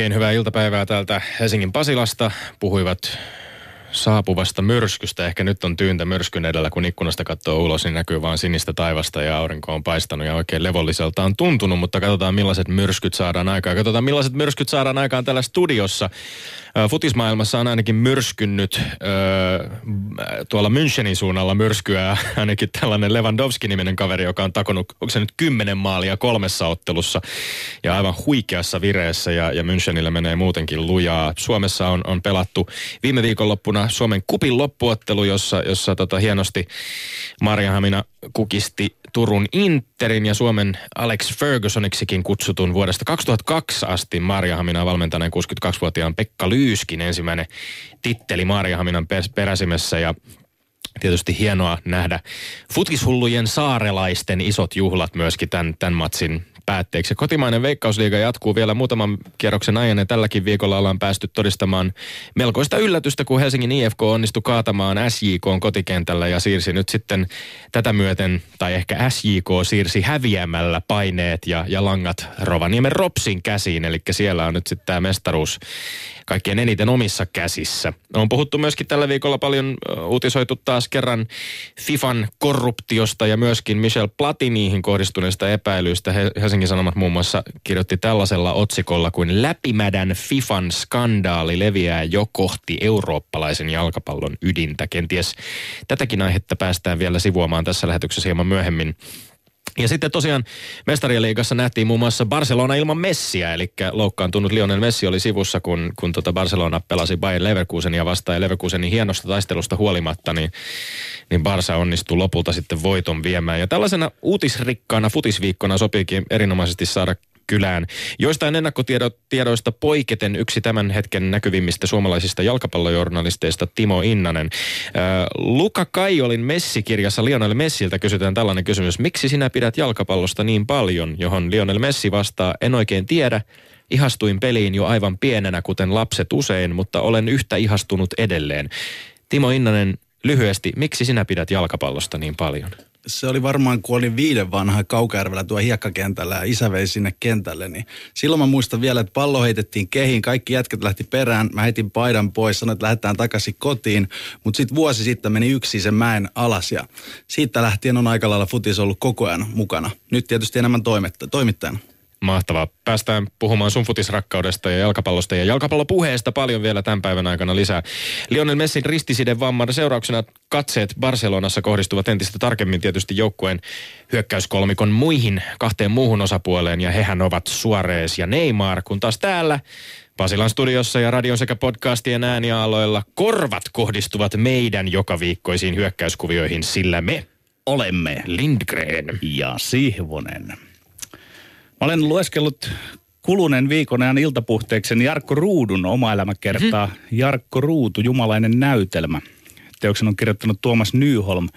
Oikein hyvää iltapäivää täältä Helsingin Pasilasta. Puhuivat saapuvasta myrskystä. Ehkä nyt on tyyntä myrskyn edellä, kun ikkunasta katsoo ulos, niin näkyy vaan sinistä taivasta ja aurinko on paistanut ja oikein levolliselta on tuntunut, mutta katsotaan millaiset myrskyt saadaan aikaan. Katsotaan millaiset myrskyt saadaan aikaan täällä studiossa. Futismaailmassa on ainakin myrskynyt tuolla Münchenin suunnalla myrskyä ainakin tällainen Lewandowski-niminen kaveri, joka on takonut, onko se nyt kymmenen maalia kolmessa ottelussa ja aivan huikeassa vireessä ja, ja Münchenillä menee muutenkin lujaa. Suomessa on, on pelattu viime viikonloppuna Suomen kupin loppuottelu, jossa, jossa tota hienosti Maria Hamina kukisti Turun Interin ja Suomen Alex Fergusoniksikin kutsutun vuodesta 2002 asti Marjahaminaa valmentaneen 62-vuotiaan Pekka Lyyskin ensimmäinen titteli Marjahaminan peräsimessä. Ja tietysti hienoa nähdä futishullujen saarelaisten isot juhlat myöskin tämän, tämän matsin päätteeksi. Kotimainen veikkausliiga jatkuu vielä muutaman kierroksen ajan ja tälläkin viikolla ollaan päästy todistamaan melkoista yllätystä, kun Helsingin IFK onnistui kaatamaan SJK kotikentällä ja siirsi nyt sitten tätä myöten, tai ehkä SJK siirsi häviämällä paineet ja, ja langat Rovaniemen Ropsin käsiin, eli siellä on nyt sitten tämä mestaruus kaikkien eniten omissa käsissä. On puhuttu myöskin tällä viikolla paljon uutisoitu taas kerran FIFAn korruptiosta ja myöskin Michel Platiniihin kohdistuneista epäilyistä. Helsingin Sanomat muun muassa kirjoitti tällaisella otsikolla kuin läpimädän FIFAn skandaali leviää jo kohti eurooppalaisen jalkapallon ydintä. Kenties tätäkin aihetta päästään vielä sivuamaan tässä lähetyksessä hieman myöhemmin. Ja sitten tosiaan mestarien liigassa nähtiin muun muassa Barcelona ilman Messiä, eli loukkaantunut Lionel Messi oli sivussa, kun, kun tota Barcelona pelasi Bayern Leverkusenia vastaan, ja Leverkusenin hienosta taistelusta huolimatta, niin, niin Barça onnistui lopulta sitten voiton viemään. Ja tällaisena uutisrikkaana futisviikkona sopiikin erinomaisesti saada kylään. Joistain ennakkotiedoista poiketen yksi tämän hetken näkyvimmistä suomalaisista jalkapallojournalisteista Timo Innanen. Luka Kaiolin Messi-kirjassa Lionel Messiltä kysytään tällainen kysymys. Miksi sinä pidät jalkapallosta niin paljon, johon Lionel Messi vastaa, en oikein tiedä. Ihastuin peliin jo aivan pienenä, kuten lapset usein, mutta olen yhtä ihastunut edelleen. Timo Innanen, lyhyesti, miksi sinä pidät jalkapallosta niin paljon? Se oli varmaan, kun olin viiden vanha Kaukajärvellä tuo hiekkakentällä ja isä vei sinne kentälle, niin silloin mä muistan vielä, että pallo heitettiin kehiin, kaikki jätkät lähti perään, mä heitin paidan pois, sanoin, että lähdetään takaisin kotiin, mutta sitten vuosi sitten meni yksi sen mäen alas ja siitä lähtien on aika lailla futis ollut koko ajan mukana. Nyt tietysti enemmän toimittajana. Mahtavaa. Päästään puhumaan sun futisrakkaudesta ja jalkapallosta ja jalkapallopuheesta paljon vielä tämän päivän aikana lisää. Lionel Messin ristisiden vamman seurauksena katseet Barcelonassa kohdistuvat entistä tarkemmin tietysti joukkueen hyökkäyskolmikon muihin kahteen muuhun osapuoleen ja hehän ovat Suarez ja Neymar, kun taas täällä Pasilan studiossa ja radion sekä podcastien äänialoilla korvat kohdistuvat meidän joka viikkoisiin hyökkäyskuvioihin, sillä me olemme Lindgren ja Sihvonen. Mä olen lueskellut kuluneen viikon ajan iltapuhteekseni Jarkko Ruudun oma elämäkertaa hmm. Jarkko Ruutu, jumalainen näytelmä. Teoksen on kirjoittanut Tuomas Nyholm.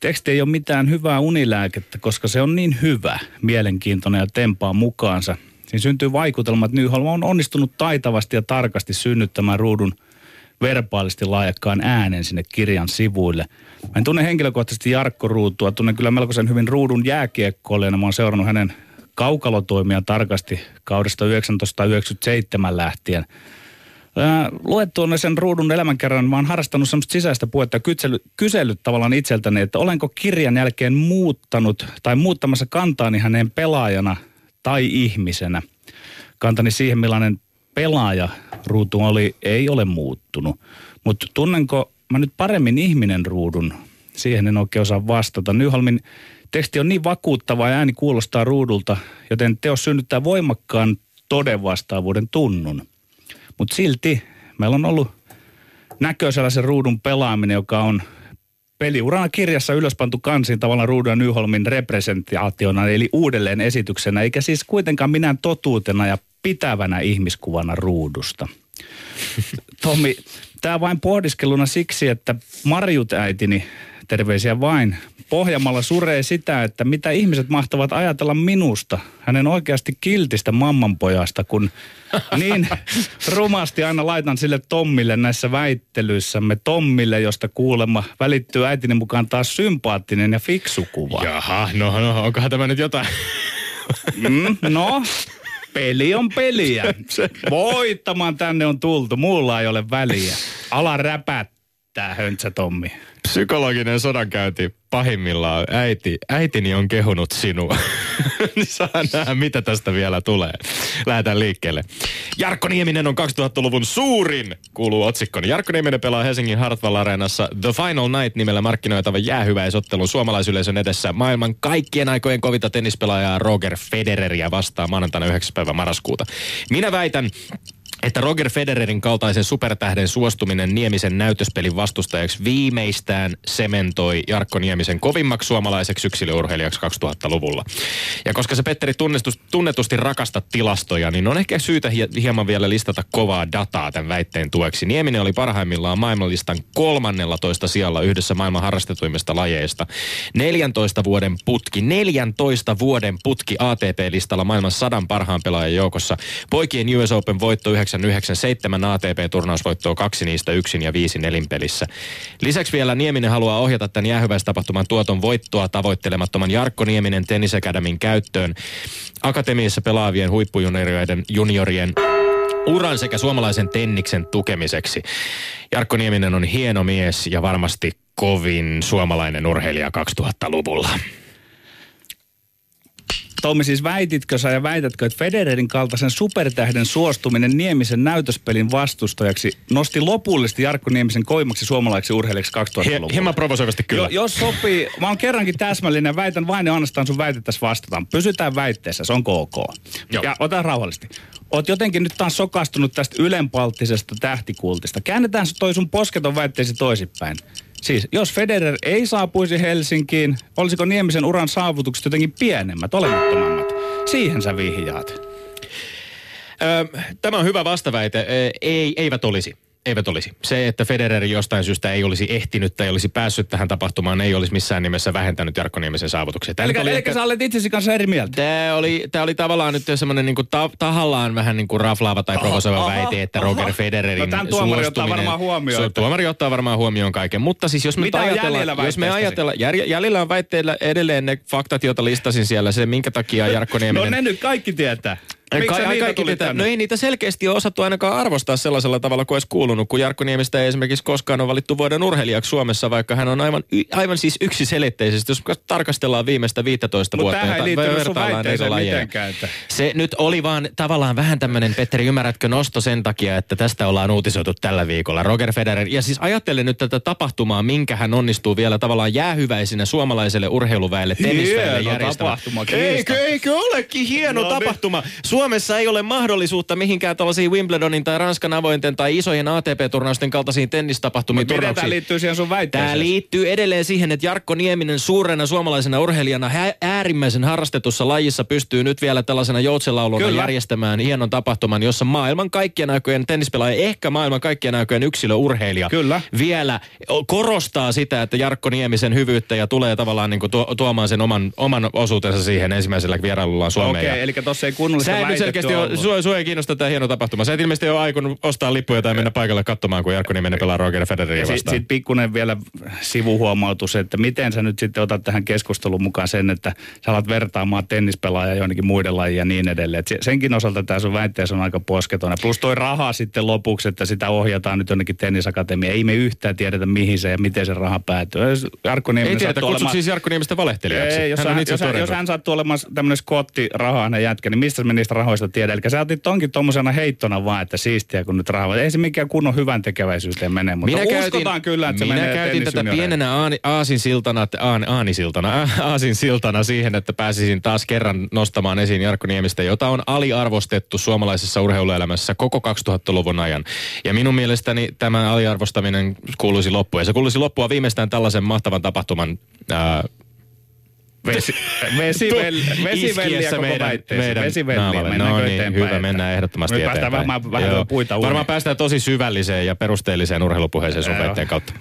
Teksti ei ole mitään hyvää unilääkettä, koska se on niin hyvä, mielenkiintoinen ja tempaa mukaansa. Siinä syntyy vaikutelma, että Nyholm on onnistunut taitavasti ja tarkasti synnyttämään ruudun verbaalisti laajakkaan äänen sinne kirjan sivuille. Mä en tunne henkilökohtaisesti Jarkko Ruutua, tunnen kyllä melkoisen hyvin ruudun jääkiekkoilijana. Mä oon seurannut hänen kaukalotoimia tarkasti kaudesta 1997 lähtien. Luettuun sen ruudun elämänkerran mä oon harrastanut semmoista sisäistä puhetta ja kysellyt, kysellyt tavallaan itseltäni, että olenko kirjan jälkeen muuttanut tai muuttamassa kantaani hänen pelaajana tai ihmisenä. Kantani siihen, millainen pelaaja ruutu oli, ei ole muuttunut. Mutta tunnenko mä nyt paremmin ihminen ruudun? Siihen en oikein osaa vastata. Nyholmin Teksti on niin vakuuttava ja ääni kuulostaa ruudulta, joten teos synnyttää voimakkaan todenvastaavuuden tunnun. Mutta silti meillä on ollut näköisellä se ruudun pelaaminen, joka on peliurana kirjassa ylöspantu kansiin tavallaan Ruudun Nyholmin representaationa, eli uudelleen esityksenä, eikä siis kuitenkaan minään totuutena ja pitävänä ihmiskuvana ruudusta. Tommi, tämä vain pohdiskeluna siksi, että Marjut äitini, terveisiä vain, Pohjamalla suree sitä, että mitä ihmiset mahtavat ajatella minusta, hänen oikeasti kiltistä mammanpojasta, kun niin rumasti aina laitan sille Tommille näissä väittelyissämme. Tommille, josta kuulemma välittyy äitini mukaan taas sympaattinen ja fiksu kuva. Jaha, no, no onkohan tämä nyt jotain? Mm, no, Peli on peliä. Voittamaan tänne on tultu. Mulla ei ole väliä. Ala räpättää, höntsä Tommi. Psykologinen sodankäynti pahimmillaan. Äiti, äitini on kehunut sinua. Niin saa nähdä, mitä tästä vielä tulee. Lähdetään liikkeelle. Jarkko Nieminen on 2000-luvun suurin, kuuluu otsikkoni. Jarkko Nieminen pelaa Helsingin Hartwall Areenassa The Final Night nimellä markkinoitava jäähyväisottelun suomalaisyleisön edessä maailman kaikkien aikojen kovita tennispelaajaa Roger Federeria vastaan maanantaina 9. päivä marraskuuta. Minä väitän, että Roger Federerin kaltaisen supertähden suostuminen Niemisen näytöspelin vastustajaksi viimeistään sementoi Jarkko Niemisen kovimmaksi suomalaiseksi yksilöurheilijaksi 2000-luvulla. Ja koska se Petteri tunnetusti rakasta tilastoja, niin on ehkä syytä hieman vielä listata kovaa dataa tämän väitteen tueksi. Nieminen oli parhaimmillaan maailmanlistan 13 sijalla yhdessä maailman harrastetuimmista lajeista. 14 vuoden putki, 14 vuoden putki ATP-listalla maailman sadan parhaan pelaajan joukossa. Poikien US Open voitto 9 7 ATP-turnausvoittoa, kaksi niistä yksin ja viisi nelinpelissä. Lisäksi vielä Nieminen haluaa ohjata tämän jäähyväistapahtuman tuoton voittoa tavoittelemattoman Jarkko Nieminen tennisakademin käyttöön akatemiassa pelaavien huippujuniorien juniorien uran sekä suomalaisen tenniksen tukemiseksi. Jarkko Nieminen on hieno mies ja varmasti kovin suomalainen urheilija 2000-luvulla. Tommi, siis väititkö sä ja väitätkö, että Federerin kaltaisen supertähden suostuminen Niemisen näytöspelin vastustajaksi nosti lopullisesti Jarkko Niemisen koimaksi suomalaiseksi urheilijaksi 2000-luvulla? Hieman provosoivasti kyllä. Jo, jos sopii, mä oon kerrankin täsmällinen, väitän vain ja ainoastaan sun väitettäisiin vastataan. Pysytään väitteessä, se on KK. Joo. Ja ota rauhallisesti. Oot jotenkin nyt taas sokastunut tästä ylenpalttisesta tähtikultista. Käännetään toi sun posketon väitteesi toisinpäin. Siis, jos Federer ei saapuisi Helsinkiin, olisiko Niemisen uran saavutukset jotenkin pienemmät, olemattomammat? Siihen sä vihjaat. Tämä on hyvä vastaväite. Ei, eivät olisi. Eivät olisi. Se, että Federer jostain syystä ei olisi ehtinyt tai olisi päässyt tähän tapahtumaan, ei olisi missään nimessä vähentänyt Jarkko Niemisen saavutuksia. Eli, eli ehkä... sä olet itsesi kanssa eri mieltä? Tämä oli, tämä oli tavallaan nyt semmoinen niin ta, tahallaan vähän niin kuin raflaava tai provosoiva väite, että aha. Roger Federerin No tuomari ottaa varmaan huomioon. Su, tuomari ottaa varmaan huomioon kaiken. Mutta siis jos me ajatellaan, jos me ajatellaan, jär, jäljellä on väitteillä edelleen ne faktat, joita listasin siellä, se minkä takia Jarkko Nieminen... no ne nyt kaikki tietää. Miksi Ka- kaikki niitä, no ei niitä selkeästi ole osattu ainakaan arvostaa sellaisella tavalla kuin olisi kuulunut, kun Jarkko Niemistä ei esimerkiksi koskaan ole valittu vuoden urheilijaksi Suomessa, vaikka hän on aivan, aivan siis yksiselitteisesti, jos tarkastellaan viimeistä 15 Mut vuotta. Mutta tähän ei liittynyt sun mitenkään. Se nyt oli vaan tavallaan vähän tämmöinen, Petteri, ymmärrätkö, nosto sen takia, että tästä ollaan uutisoitu tällä viikolla. Roger Federer, ja siis ajattelen nyt tätä tapahtumaa, minkä hän onnistuu vielä tavallaan jäähyväisinä suomalaiselle urheiluväelle, tennisväelle järjestämään. Eikö, eikö olekin hieno no, niin. tapahtuma? Suomessa ei ole mahdollisuutta mihinkään tällaisiin Wimbledonin tai Ranskan avointen tai isojen ATP-turnausten kaltaisiin tennistapahtumiin. Mutta miten tämä liittyy siihen sun väitteeseen? Tämä liittyy edelleen siihen, että Jarkko Nieminen suurena suomalaisena urheilijana äärimmäisen harrastetussa lajissa pystyy nyt vielä tällaisena joutselauluna järjestämään hienon tapahtuman, jossa maailman kaikkien aikojen tennispelaaja, ehkä maailman kaikkien aikojen yksilöurheilija Kyllä. vielä korostaa sitä, että Jarkko Niemisen hyvyyttä ja tulee tavallaan niin kuin tuomaan sen oman, oman osuutensa siihen ensimmäisellä vierailullaan Suomeen. Okei, okay, eli tuossa ei kunnollista väitetty ilmeisesti ole, sua, sua ei kiinnosta tämä hieno tapahtuma. Sä et ilmeisesti ole aikonut ostaa lippuja tai mennä paikalle katsomaan, kun Jarkko Nieminen pelaa Roger Federeria vastaan. Sitten sit pikkuinen vielä sivuhuomautus, että miten sä nyt sitten otat tähän keskusteluun mukaan sen, että sä alat vertaamaan tennispelaajia jonnekin muiden lajia ja niin edelleen. Et senkin osalta tämä sun väitteessä on aika posketon. Plus toi raha sitten lopuksi, että sitä ohjataan nyt jonnekin tennisakatemiaan. Ei me yhtään tiedetä, mihin se ja miten se raha päätyy. Jarkko Nieminen ei tiedetä, olemaan... siis Jarkko Niemistä valehtelijaksi. Ei, jos hän, hän, jos, hän, jos hän sattuu olemaan tämmöinen skotti rahaa jätkä, niin mistä me niistä rahoista tiedä? Eli sä otit tonkin tommosena heittona vaan, että siistiä kun nyt rahaa. Ei se mikään kunnon hyvän tekeväisyyteen mene, mutta minä uskotaan käytin, kyllä, että se minä menee käytin tätä pienenä aani, aasinsiltana, aan, aanisiltana, aasinsiltana siihen, että pääsisin taas kerran nostamaan esiin Jarkko Niemistä, jota on aliarvostettu suomalaisessa urheiluelämässä koko 2000-luvun ajan. Ja minun mielestäni tämä aliarvostaminen kuuluisi loppuun. Ja se kuuluisi loppua viimeistään tällaisen mahtavan tapahtuman ää, Vesi, vesivelli, vesivelliä koko meidän, väitteeseen. Meidän vesivelliä, no niin, eteenpäin? Hyvä, mennään ehdottomasti Me eteenpäin. Päästään vähän, vähän puita uuniin. Varmaan päästään tosi syvälliseen ja perusteelliseen urheilupuheeseen sun väitteen kautta.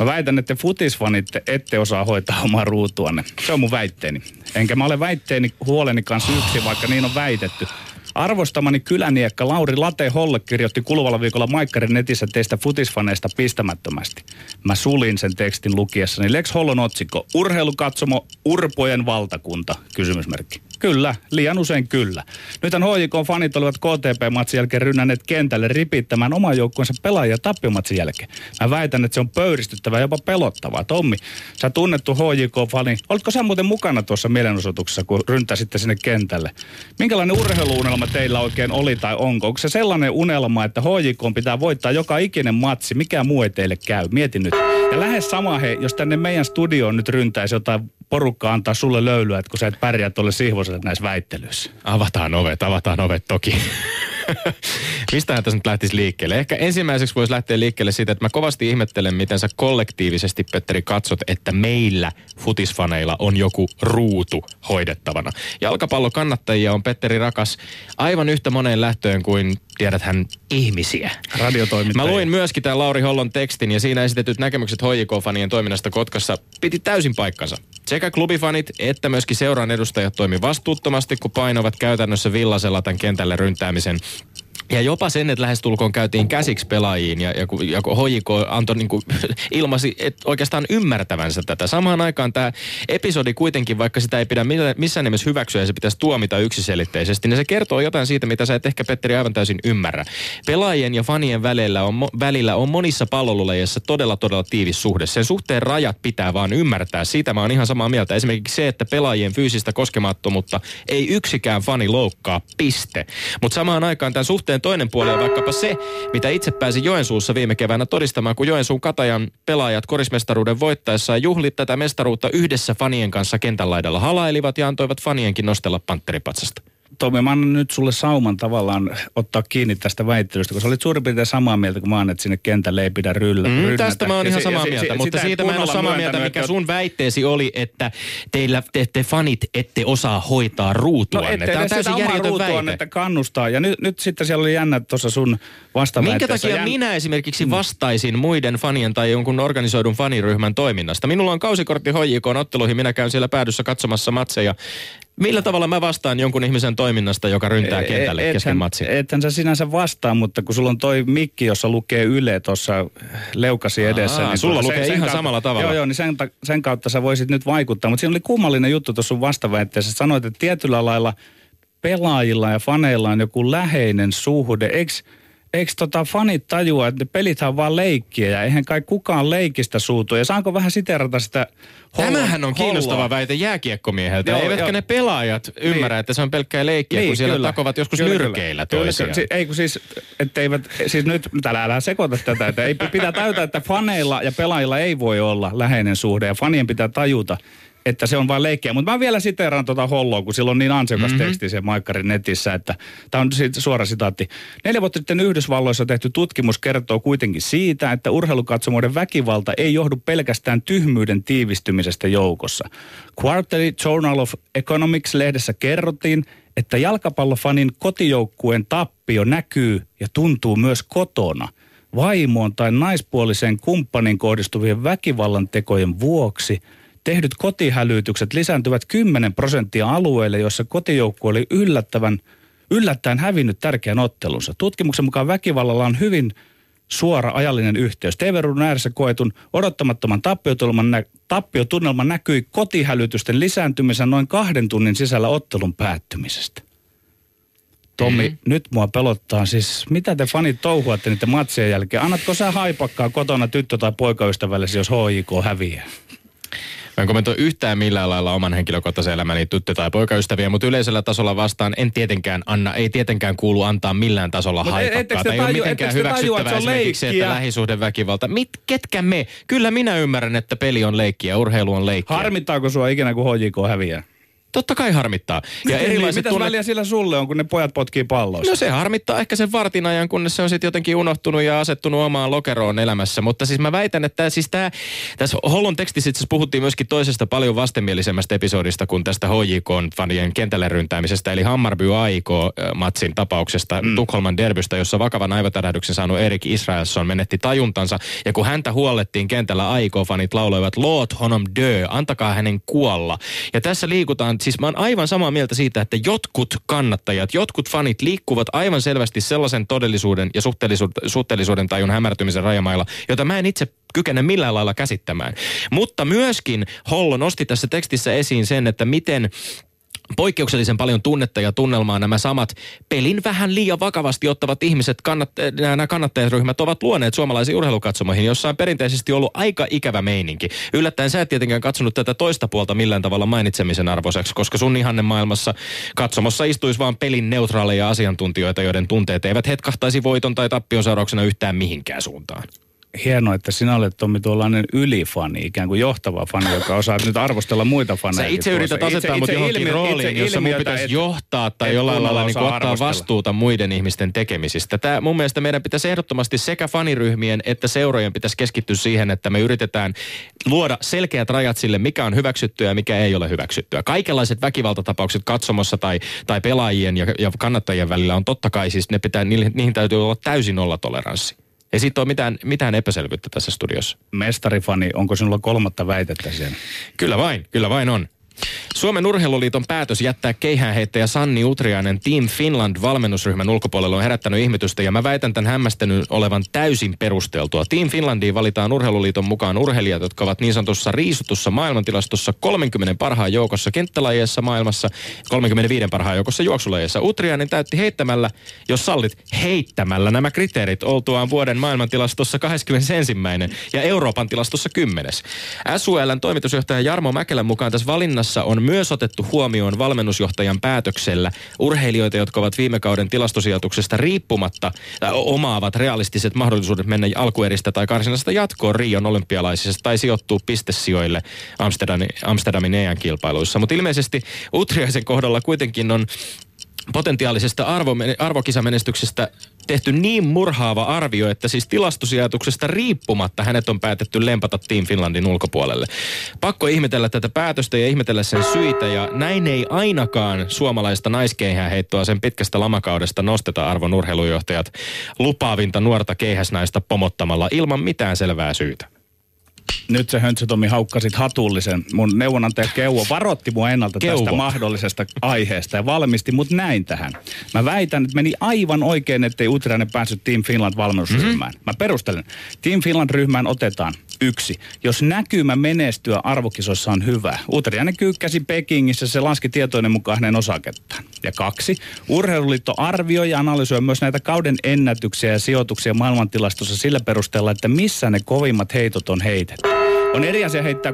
Mä väitän, että futisfanit ette osaa hoitaa omaa ruutuanne. Se on mun väitteeni. Enkä mä ole väitteeni huoleni kanssa yksi, vaikka niin on väitetty. Arvostamani kyläniekka Lauri Late Holle kirjoitti kuluvalla viikolla Maikkarin netissä teistä futisfaneista pistämättömästi. Mä sulin sen tekstin lukiessani. Lex Hollon otsikko. Urheilukatsomo, urpojen valtakunta, kysymysmerkki. Kyllä, liian usein kyllä. Nythän HJK-fanit olivat KTP-matsin jälkeen rynnänneet kentälle ripittämään oman joukkueensa pelaajia tappiomatsin jälkeen. Mä väitän, että se on pöyristyttävää, jopa pelottavaa. Tommi, sä tunnettu HJK-fani. Olitko sä muuten mukana tuossa mielenosoituksessa, kun ryntäsitte sinne kentälle? Minkälainen urheiluunelma teillä oikein oli tai onko? Onko se sellainen unelma, että HJK pitää voittaa joka ikinen matsi? Mikä muu ei teille käy? Mieti nyt. Ja lähes sama he, jos tänne meidän studioon nyt ryntäisi jotain porukkaa antaa sulle löylyä, että kun sä et pärjää tuolle sihvoselle näissä väittelyissä. Avataan ovet, avataan ovet toki. Mistähän tässä nyt lähtisi liikkeelle? Ehkä ensimmäiseksi voisi lähteä liikkeelle siitä, että mä kovasti ihmettelen, miten sä kollektiivisesti, Petteri, katsot, että meillä futisfaneilla on joku ruutu hoidettavana. Jalkapallokannattajia on Petteri Rakas aivan yhtä moneen lähtöön kuin tiedät hän ihmisiä. Radiotoimittaja. Mä luin myöskin tämän Lauri Hollon tekstin ja siinä esitetyt näkemykset HJK-fanien toiminnasta Kotkassa piti täysin paikkansa. Sekä klubifanit että myöskin seuran edustajat toimi vastuuttomasti, kun painovat käytännössä villasella tämän kentälle ryntäämisen ja jopa sen, että lähestulkoon käytiin käsiksi pelaajiin ja, ja, kun, ja kun HJK antoi niin kuin, ilmasi et oikeastaan ymmärtävänsä tätä. Samaan aikaan tämä episodi kuitenkin, vaikka sitä ei pidä missään nimessä hyväksyä ja se pitäisi tuomita yksiselitteisesti, niin se kertoo jotain siitä, mitä sä et ehkä Petteri aivan täysin ymmärrä. Pelaajien ja fanien välillä on, välillä on monissa pallolulajissa todella todella tiivis suhde. Sen suhteen rajat pitää vaan ymmärtää. Siitä mä oon ihan samaa mieltä. Esimerkiksi se, että pelaajien fyysistä koskemattomuutta ei yksikään fani loukkaa, piste. Mutta samaan aikaan tämän suhteen sitten toinen puoli on vaikkapa se, mitä itse pääsin Joensuussa viime keväänä todistamaan, kun Joensuun Katajan pelaajat korismestaruuden voittaessaan juhlit tätä mestaruutta yhdessä fanien kanssa kentän laidalla halailivat ja antoivat fanienkin nostella pantteripatsasta. Tomi, mä annan nyt sulle sauman tavallaan ottaa kiinni tästä väittelystä, sä olit suurin piirtein samaa mieltä kuin mä annan, että sinne kentälle ei pidä ryllä, mm, rynnätä. Tästä mä oon ihan samaa mieltä, ja, mutta siitä mä en ole samaa mieltä, mikä sun väitteesi oli, että teillä te, te fanit ette osaa hoitaa ruutuanne. No Tämä on täysin järjetön väite. että kannustaa. Ja nyt, nyt sitten siellä oli jännä tuossa sun Minkä takia jän... minä esimerkiksi mm. vastaisin muiden fanien tai jonkun organisoidun faniryhmän toiminnasta? Minulla on kausikortti HJK otteluihin, minä käyn siellä päädyssä katsomassa matseja. Millä tavalla mä vastaan jonkun ihmisen toiminnasta, joka ryntää kentälle ethän, kesken matsin? Ethän sä sinänsä vastaa, mutta kun sulla on toi mikki, jossa lukee Yle tuossa leukasi edessä. Aa, niin sulla lukee sen, ihan kautta, samalla tavalla. Joo, joo, niin sen, sen kautta sä voisit nyt vaikuttaa. Mutta siinä oli kummallinen juttu tuossa sun vastaväitteessä. Sanoit, että tietyllä lailla pelaajilla ja faneilla on joku läheinen suhde. Eikö eikö tota fanit tajua, että ne pelithän on vaan leikkiä ja eihän kai kukaan leikistä suutu. Ja saanko vähän siterata sitä Hollon, Tämähän on kiinnostava holloa. väite jääkiekkomieheltä. Joo, Eivätkä jo. ne pelaajat niin. ymmärrä, että se on pelkkää leikkiä, niin, kun siellä kyllä. takovat joskus kyllä, nyrkeillä kyllä. toisiaan. Kyllä, ei kun siis, etteivät, siis nyt, täällä älä sekoita tätä, että ei pitää täytä, että faneilla ja pelaajilla ei voi olla läheinen suhde ja fanien pitää tajuta, että se on vain leikkiä. Mutta mä vielä siteeraan tuota Holloa, kun sillä on niin ansiokas mm-hmm. teksti se Maikkarin netissä, että tämä on suora sitaatti. Neljä vuotta sitten Yhdysvalloissa tehty tutkimus kertoo kuitenkin siitä, että urheilukatsomoiden väkivalta ei johdu pelkästään tyhmyyden tiivistymisestä joukossa. Quarterly Journal of Economics-lehdessä kerrottiin, että jalkapallofanin kotijoukkueen tappio näkyy ja tuntuu myös kotona – vaimoon tai naispuoliseen kumppanin kohdistuvien väkivallan tekojen vuoksi – tehdyt kotihälytykset lisääntyvät 10 prosenttia alueille, joissa kotijoukku oli yllättävän, yllättäen hävinnyt tärkeän ottelunsa. Tutkimuksen mukaan väkivallalla on hyvin suora ajallinen yhteys. TV-ruudun ääressä koetun odottamattoman tappiotunnelman, nä- tappiotunnelma näkyi kotihälytysten lisääntymisen noin kahden tunnin sisällä ottelun päättymisestä. Tommi, mm-hmm. nyt mua pelottaa siis, mitä te fanit touhuatte niiden matsien jälkeen? Annatko sä haipakkaa kotona tyttö- tai poikaystävällesi, jos HIK häviää? Mä en kommentoi yhtään millään lailla oman henkilökohtaisen elämäni tyttö- tai poikaystäviä, mutta yleisellä tasolla vastaan en tietenkään anna, ei tietenkään kuulu antaa millään tasolla Mut haipakkaa. Tai ei ole mitenkään hyväksyttävää esimerkiksi että lähisuhdeväkivalta. Mit, ketkä me? Kyllä minä ymmärrän, että peli on leikkiä, urheilu on leikkiä. Harmittaako sua ikinä, kun HJK häviää? Totta kai harmittaa. Ja niin, erilaiset Mitäs tunnet... väliä sillä sulle on, kun ne pojat potkii palloista? No se harmittaa ehkä sen vartin ajan, kunnes se on sitten jotenkin unohtunut ja asettunut omaan lokeroon elämässä. Mutta siis mä väitän, että siis tää, tässä Hollon tekstissä itse puhuttiin myöskin toisesta paljon vastenmielisemmästä episodista kuin tästä HJK-fanien kentälle ryntäämisestä, eli Hammarby AIK-matsin tapauksesta mm. Tukholman derbystä, jossa vakavan aivotärähdyksen saanut Erik Israelsson menetti tajuntansa. Ja kun häntä huollettiin kentällä AIK-fanit lauloivat Lord honom dö, antakaa hänen kuolla. Ja tässä liikutaan siis mä oon aivan samaa mieltä siitä, että jotkut kannattajat, jotkut fanit liikkuvat aivan selvästi sellaisen todellisuuden ja suhteellisuuden, suhteellisuuden tajun hämärtymisen rajamailla, jota mä en itse kykene millään lailla käsittämään. Mutta myöskin Hollo nosti tässä tekstissä esiin sen, että miten poikkeuksellisen paljon tunnetta ja tunnelmaa nämä samat pelin vähän liian vakavasti ottavat ihmiset, kannat, nämä kannattajatryhmät ovat luoneet suomalaisiin urheilukatsomoihin, jossa on perinteisesti ollut aika ikävä meininki. Yllättäen sä et tietenkään katsonut tätä toista puolta millään tavalla mainitsemisen arvoiseksi, koska sun ihanne maailmassa katsomossa istuisi vain pelin neutraaleja asiantuntijoita, joiden tunteet eivät hetkahtaisi voiton tai tappion seurauksena yhtään mihinkään suuntaan hienoa, että sinä olet Tommi tuollainen ylifani, ikään kuin johtava fani, joka osaa nyt arvostella muita faneja. Sä itse yrität asettaa mut johonkin ilmi, rooliin, itse jossa mun pitäisi et, johtaa tai et jollain lailla niin ottaa arvostella. vastuuta muiden ihmisten tekemisistä. Tää, mun mielestä meidän pitäisi ehdottomasti sekä faniryhmien että seurojen pitäisi keskittyä siihen, että me yritetään luoda selkeät rajat sille, mikä on hyväksyttyä ja mikä ei ole hyväksyttyä. Kaikenlaiset väkivaltatapaukset katsomossa tai, tai pelaajien ja, ja kannattajien välillä on totta kai siis, ne pitää, niihin, niihin täytyy olla täysin nollatoleranssi. Ei siitä ole mitään, mitään epäselvyyttä tässä studiossa. Mestarifani, onko sinulla kolmatta väitettä siellä? Kyllä vain, kyllä vain on. Suomen urheiluliiton päätös jättää keihäänheittäjä Sanni Utriainen Team Finland valmennusryhmän ulkopuolelle on herättänyt ihmetystä ja mä väitän tämän hämmästänyt olevan täysin perusteltua. Team Finlandiin valitaan urheiluliiton mukaan urheilijat, jotka ovat niin sanotussa riisutussa maailmantilastossa 30 parhaan joukossa kenttälajeissa maailmassa, 35 parhaan joukossa juoksulajeissa. Utriainen täytti heittämällä, jos sallit, heittämällä nämä kriteerit oltuaan vuoden maailmantilastossa 21. ja Euroopan tilastossa 10. SULn toimitusjohtaja Jarmo Mäkelän mukaan tässä valinnassa Suomessa on myös otettu huomioon valmennusjohtajan päätöksellä urheilijoita, jotka ovat viime kauden tilastosijoituksesta riippumatta äh, omaavat realistiset mahdollisuudet mennä alkueristä tai karsinasta jatkoon Rion olympialaisista tai sijoittuu pistesijoille Amsterdamin, Amsterdamin EM-kilpailuissa. Mutta ilmeisesti Utriaisen kohdalla kuitenkin on potentiaalisesta arvo, arvokisamenestyksestä tehty niin murhaava arvio, että siis tilastosijoituksesta riippumatta hänet on päätetty lempata Team Finlandin ulkopuolelle. Pakko ihmetellä tätä päätöstä ja ihmetellä sen syitä ja näin ei ainakaan suomalaista naiskeihää heittoa sen pitkästä lamakaudesta nosteta arvon urheilujohtajat lupaavinta nuorta keihäsnaista pomottamalla ilman mitään selvää syytä nyt se Höntsätomi haukkasit hatullisen. Mun neuvonantaja Keuvo varotti mua ennalta Keuvo. tästä mahdollisesta aiheesta ja valmisti mut näin tähän. Mä väitän, että meni aivan oikein, ettei Utriainen päässyt Team Finland valmennusryhmään. Mm-hmm. Mä perustelen. Team Finland ryhmään otetaan Yksi. Jos näkymä menestyä arvokisossa on hyvä. Utriainen kyykkäsi Pekingissä, se laski tietoinen mukaan hänen osakettaan. Ja kaksi. Urheiluliitto arvioi ja analysoi myös näitä kauden ennätyksiä ja sijoituksia maailmantilastossa sillä perusteella, että missä ne kovimmat heitot on heitetty. On eri asia heittää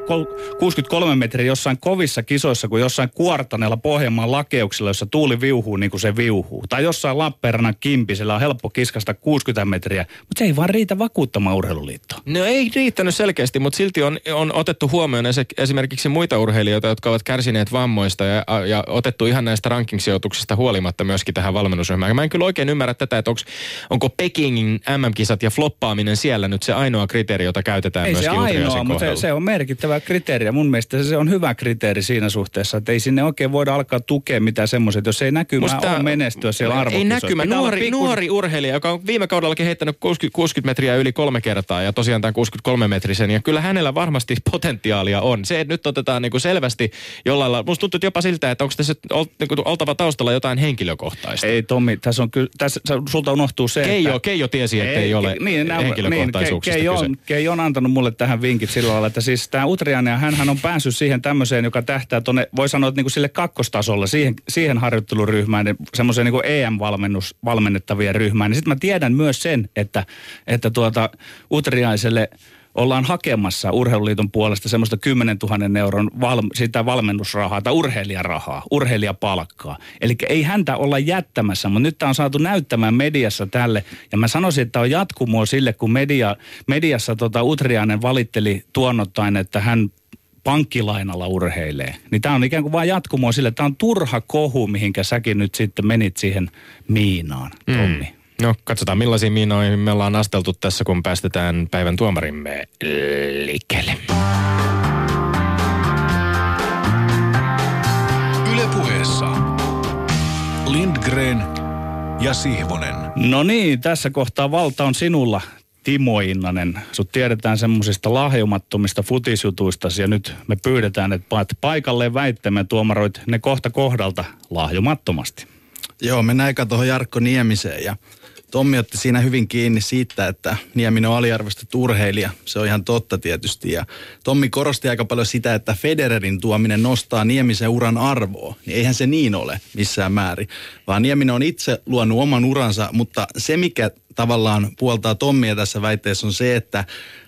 63 metriä jossain kovissa kisoissa kuin jossain kuortaneella Pohjanmaan lakeuksilla, jossa tuuli viuhuu niin kuin se viuhuu. Tai jossain Lappeenrannan kimpisellä on helppo kiskasta 60 metriä, mutta se ei vaan riitä vakuuttamaan urheiluliittoa. No ei riittänyt selkeästi, mutta silti on, on otettu huomioon esimerkiksi muita urheilijoita, jotka ovat kärsineet vammoista ja, ja otettu ihan näistä rankingsijoituksista huolimatta myöskin tähän valmennusryhmään. Mä en kyllä oikein ymmärrä tätä, että onks, onko Pekingin MM-kisat ja floppaaminen siellä nyt se ainoa kriteeri, jota käytetään ei myöskin se ainoa, mutta se, se on merkittävä kriteeri ja mun mielestä se on hyvä kriteeri siinä suhteessa, että ei sinne oikein voida alkaa tukea mitään semmoiset, jos ei näkymä Musta, ole menestyä siellä arvokisoissa. Ei näkymä, nuori, pikku... nuori urheilija, joka on viime kaudellakin heittänyt 60, 60 metriä yli kolme kertaa ja tosiaan tämän 63 metrisen ja kyllä hänellä varmasti potentiaalia on. Se, että nyt otetaan niin kuin selvästi jollain lailla, musta tuntuu jopa siltä, että onko tässä niin kuin, oltava taustalla jotain henkilökohtaista. Ei Tommi, tässä on kyllä, tässä, sulta unohtuu se, Keijo, että... Keijo tiesi, että ei, ei ole niin, henkilökohtaisuuksista niin, Keijo on, Keijo on antanut mulle tähän vinkit sillä lailla, että siis tämä Utriainen, hän on päässyt siihen tämmöiseen, joka tähtää tuonne, voi sanoa, että niin kuin sille kakkostasolle, siihen, siihen harjoitteluryhmään, niin semmoiseen niin EM-valmennus, valmennettavien ryhmään. Niin sitten mä tiedän myös sen, että, että tuota Utriaiselle ollaan hakemassa urheiluliiton puolesta semmoista 10 000 euron val, sitä valmennusrahaa tai urheilijarahaa, urheilijapalkkaa. Eli ei häntä olla jättämässä, mutta nyt tämä on saatu näyttämään mediassa tälle. Ja mä sanoisin, että on jatkumoa sille, kun media, mediassa tota Utriainen valitteli tuonnottain, että hän pankkilainalla urheilee. Niin tämä on ikään kuin vain jatkumoa sille, että tämä on turha kohu, mihinkä säkin nyt sitten menit siihen miinaan, Tommi. Mm. No, katsotaan millaisiin miinoihin me ollaan asteltu tässä, kun päästetään päivän tuomarimme liikkeelle. Ylepuheessa Lindgren ja Sihvonen. No niin, tässä kohtaa valta on sinulla, Timo Innanen. Sut tiedetään semmoisista lahjomattomista futisjutuista ja nyt me pyydetään, että paat paikalleen väittämään tuomaroit ne kohta kohdalta lahjomattomasti. Joo, mennään eka tuohon Jarkko Niemiseen ja Tommi otti siinä hyvin kiinni siitä, että Nieminen on aliarvostettu urheilija. Se on ihan totta tietysti. Ja Tommi korosti aika paljon sitä, että Federerin tuominen nostaa Niemisen uran arvoa. Niin eihän se niin ole missään määrin. Vaan Nieminen on itse luonut oman uransa, mutta se mikä tavallaan puoltaa Tommia tässä väitteessä on se, että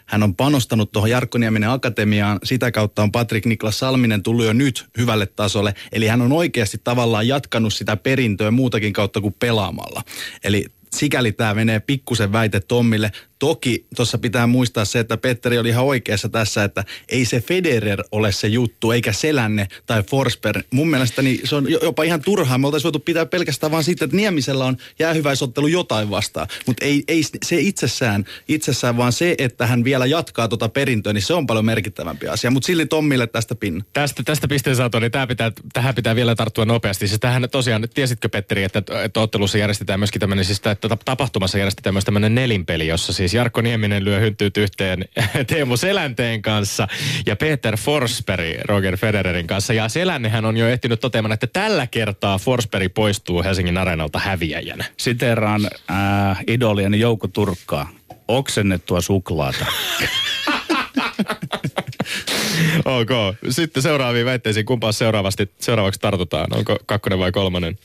hän on panostanut tuohon Jarkko Nieminen Akatemiaan. Sitä kautta on Patrik Niklas Salminen tullut jo nyt hyvälle tasolle. Eli hän on oikeasti tavallaan jatkanut sitä perintöä muutakin kautta kuin pelaamalla. Eli sikäli tämä menee pikkusen väite Tommille. Toki tuossa pitää muistaa se, että Petteri oli ihan oikeassa tässä, että ei se Federer ole se juttu, eikä Selänne tai Forsberg. Mun mielestäni se on jopa ihan turhaa. Me oltaisiin voitu pitää pelkästään vaan siitä, että Niemisellä on jäähyväisottelu jotain vastaan. Mutta ei, ei se itsessään, itsessään, vaan se, että hän vielä jatkaa tuota perintöä, niin se on paljon merkittävämpi asia. Mutta silti Tommille tästä pinna. Tästä, tästä pisteen saatu, niin tää pitää, tähän pitää vielä tarttua nopeasti. Siis tähän tosiaan, tiesitkö Petteri, että, että ottelussa järjestetään myöskin tämmöinen, siis että tapahtumassa järjestetään myös tämmöinen nelinpeli, jossa siis Jarkko Nieminen lyö hynttyyt yhteen Teemu Selänteen kanssa ja Peter Forsberg Roger Federerin kanssa. Ja Selännehän on jo ehtinyt toteamaan, että tällä kertaa Forsberg poistuu Helsingin areenalta häviäjänä. Siteraan äh, idolien Jouko Turkkaa. Oksennettua suklaata. ok. Sitten seuraaviin väitteisiin. Kumpaan seuraavasti, seuraavaksi tartutaan? Onko kakkonen vai kolmonen?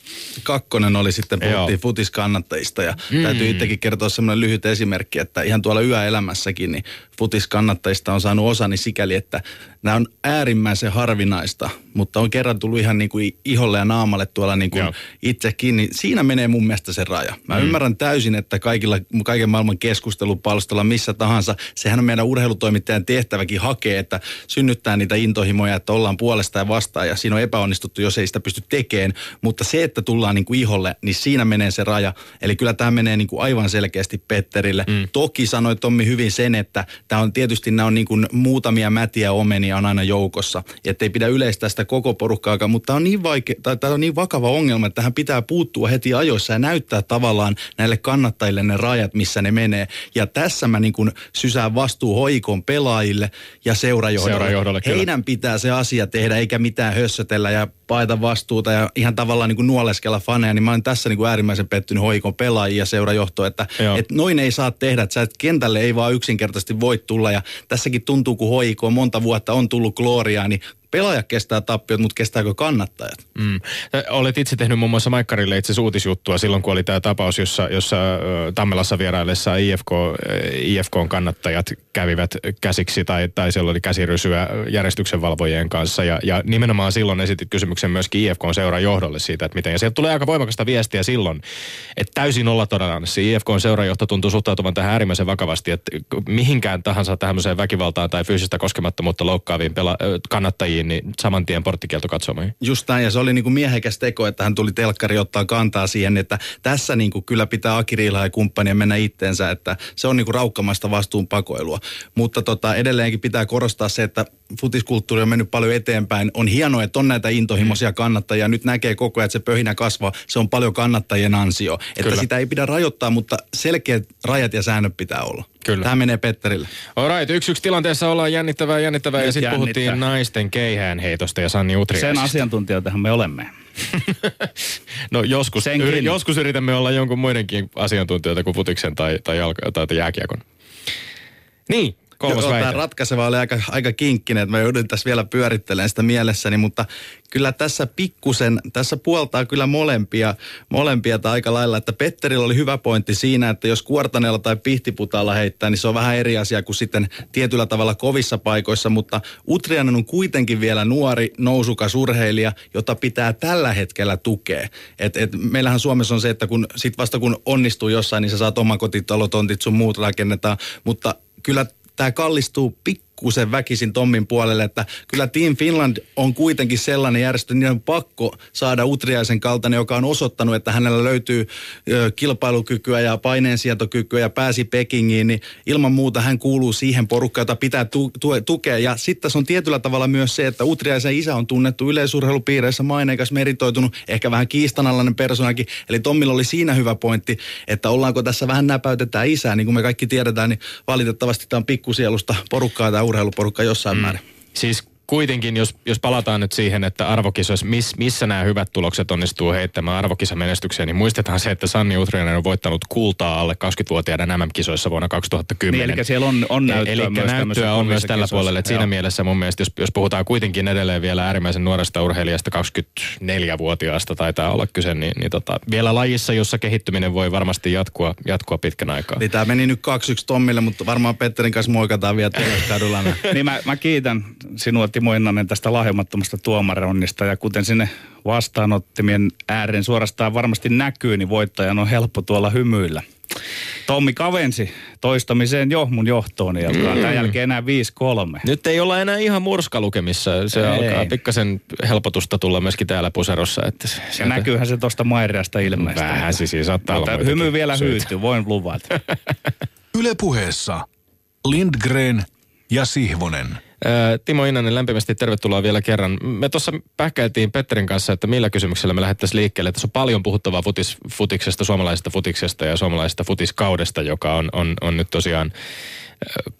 Kakkonen oli sitten, puhuttiin futiskannattajista ja mm. täytyy itsekin kertoa semmoinen lyhyt esimerkki, että ihan tuolla yöelämässäkin niin futiskannattajista on saanut osani sikäli, että nämä on äärimmäisen harvinaista, mutta on kerran tullut ihan niin kuin iholle ja naamalle tuolla niin kuin itsekin, niin siinä menee mun mielestä se raja. Mä mm. ymmärrän täysin, että kaikilla, kaiken maailman keskustelupalstalla missä tahansa, sehän on meidän urheilutoimittajan tehtäväkin hakea, että synnyttää niitä intohimoja, että ollaan puolesta ja vastaan ja siinä on epäonnistuttu, jos ei sitä pysty tekemään, mutta se, että tullaan niin kuin iholle, niin siinä menee se raja. Eli kyllä tämä menee niin kuin aivan selkeästi Petterille. Mm. Toki sanoi Tommi hyvin sen, että tämä on tietysti nämä on niin kuin muutamia mätiä omenia on aina joukossa, että ei pidä yleistää sitä koko porukkaa, mutta tämä on niin tai tämä on niin vakava ongelma, että tähän pitää puuttua heti ajoissa ja näyttää tavallaan näille kannattajille ne rajat, missä ne menee. Ja tässä mä niin kuin sysään vastuu hoikon pelaajille ja seurajohdolle. Seurajohdolle Heidän pitää se asia tehdä, eikä mitään hössötellä ja paita vastuuta ja ihan tavallaan niin kuin nuoleskella faneja, niin mä olen tässä niin kuin äärimmäisen pettynyt hoikon pelaajia ja seurajohto, että et noin ei saa tehdä, että sä et kentälle ei vaan yksinkertaisesti voi tulla ja tässäkin tuntuu, kun hoiko monta vuotta on tullut gloriaa, niin pelaajat kestää tappiot, mutta kestääkö kannattajat? Mm. Olet itse tehnyt muun muassa Maikkarille itse uutisjuttua silloin, kun oli tämä tapaus, jossa, jossa Tammelassa vieraillessa IFK, IFKn kannattajat kävivät käsiksi tai, tai siellä oli käsirysyä järjestyksenvalvojien kanssa. Ja, ja nimenomaan silloin esitit kysymyksen myöskin IFKn seuran johdolle siitä, että miten. Ja sieltä tulee aika voimakasta viestiä silloin, että täysin todennäköisesti IFKn seurajohto tuntuu suhtautuvan tähän äärimmäisen vakavasti, että mihinkään tahansa tämmöiseen väkivaltaan tai fyysistä koskemattomuutta loukkaaviin pela- kannattajiin niin saman tien porttikielto katsomaan. Just näin, ja se oli niin kuin miehekäs teko, että hän tuli telkkari ottaa kantaa siihen, että tässä niin kuin kyllä pitää Akiriilla ja kumppanien mennä itteensä, että se on niin kuin raukkamaista vastuunpakoilua. Mutta tota, edelleenkin pitää korostaa se, että futiskulttuuri on mennyt paljon eteenpäin. On hienoa, että on näitä intohimoisia mm. kannattajia. Nyt näkee koko ajan, että se pöhinä kasvaa. Se on paljon kannattajien ansio. Että Kyllä. sitä ei pidä rajoittaa, mutta selkeät rajat ja säännöt pitää olla. Kyllä. Tämä menee Petterille. Alright, yksi yksi tilanteessa ollaan jännittävää, jännittävää Nyt ja sitten puhuttiin naisten keihään heitosta ja Sanni Utriaisista. Sen asiantuntijoitahan me olemme. no joskus, yr, joskus yritämme olla jonkun muidenkin asiantuntijoita kuin futiksen tai, tai, jalka, tai, tai jääkiekon. Niin, Kolmas Joo, tämä ratkaiseva oli aika, aika kinkkinen, että mä joudun tässä vielä pyörittelemään sitä mielessäni, mutta kyllä tässä pikkusen, tässä puoltaa kyllä molempia, molempia tai aika lailla, että Petterillä oli hyvä pointti siinä, että jos kuortaneella tai pihtiputalla heittää, niin se on vähän eri asia kuin sitten tietyllä tavalla kovissa paikoissa, mutta Utrianen on kuitenkin vielä nuori, nousukas urheilija, jota pitää tällä hetkellä tukea. Et, et meillähän Suomessa on se, että kun sit vasta kun onnistuu jossain, niin sä saat omakotitalotontit sun muut rakennetaan, mutta kyllä tämä kallistuu pikku pikkusen väkisin Tommin puolelle, että kyllä Team Finland on kuitenkin sellainen järjestö, niin on pakko saada Utriaisen kaltainen, joka on osoittanut, että hänellä löytyy kilpailukykyä ja paineensietokykyä ja pääsi Pekingiin, niin ilman muuta hän kuuluu siihen porukkaan, jota pitää tu- tu- tukea. Ja sitten tässä on tietyllä tavalla myös se, että Utriaisen isä on tunnettu yleisurheilupiireissä maineikas, meritoitunut, ehkä vähän kiistanalainen persoonakin. Eli Tommilla oli siinä hyvä pointti, että ollaanko tässä vähän näpäytetään isää, niin kuin me kaikki tiedetään, niin valitettavasti tämä on pikkusielusta porukkaa tämä urheiluporukka jossain mm. määrin. Siis kuitenkin, jos, jos palataan nyt siihen, että arvokisoissa, miss, missä nämä hyvät tulokset onnistuu heittämään arvokisamenestykseen, niin muistetaan se, että Sanni Utrianen on voittanut kultaa alle 20-vuotiaiden MM-kisoissa vuonna 2010. Niin, eli siellä on, on näyttöä Eli myös näyttöä on myös tällä kisoissa. puolella. Että siinä mielessä mun mielestä, jos, jos puhutaan kuitenkin edelleen vielä äärimmäisen nuoresta urheilijasta, 24-vuotiaasta taitaa olla kyse, niin, niin tota, vielä lajissa, jossa kehittyminen voi varmasti jatkua, jatkua pitkän aikaa. Eli tämä meni nyt 2-1 Tommille, mutta varmaan Petterin kanssa moikataan vielä telekadulla. nää. niin mä, mä kiitän sinua Timo Innanen tästä lahjomattomasta tuomaronnista ja kuten sinne vastaanottimien ääreen suorastaan varmasti näkyy, niin voittajan on helppo tuolla hymyillä. Tommi kavensi toistamiseen jo mun johtoon ja mm. tämän jälkeen enää 5-3. Nyt ei olla enää ihan murskalukeissa. Se Ei. alkaa pikkasen helpotusta tulla myöskin täällä puserossa. Että se- Ja näkyyhän se tuosta Mairiasta ilmeisesti. Vähän siis siis saattaa olla Mutta muitakin hymy vielä syitä. hyytyy, voin luvata. Ylepuheessa Lindgren ja Sihvonen. Timo Innanen, lämpimästi tervetuloa vielä kerran. Me tuossa pähkäiltiin Petterin kanssa, että millä kysymyksellä me lähdettäisiin liikkeelle. Tässä on paljon puhuttavaa futis, futiksesta, suomalaisesta futiksesta ja suomalaisesta futiskaudesta, joka on, on, on nyt tosiaan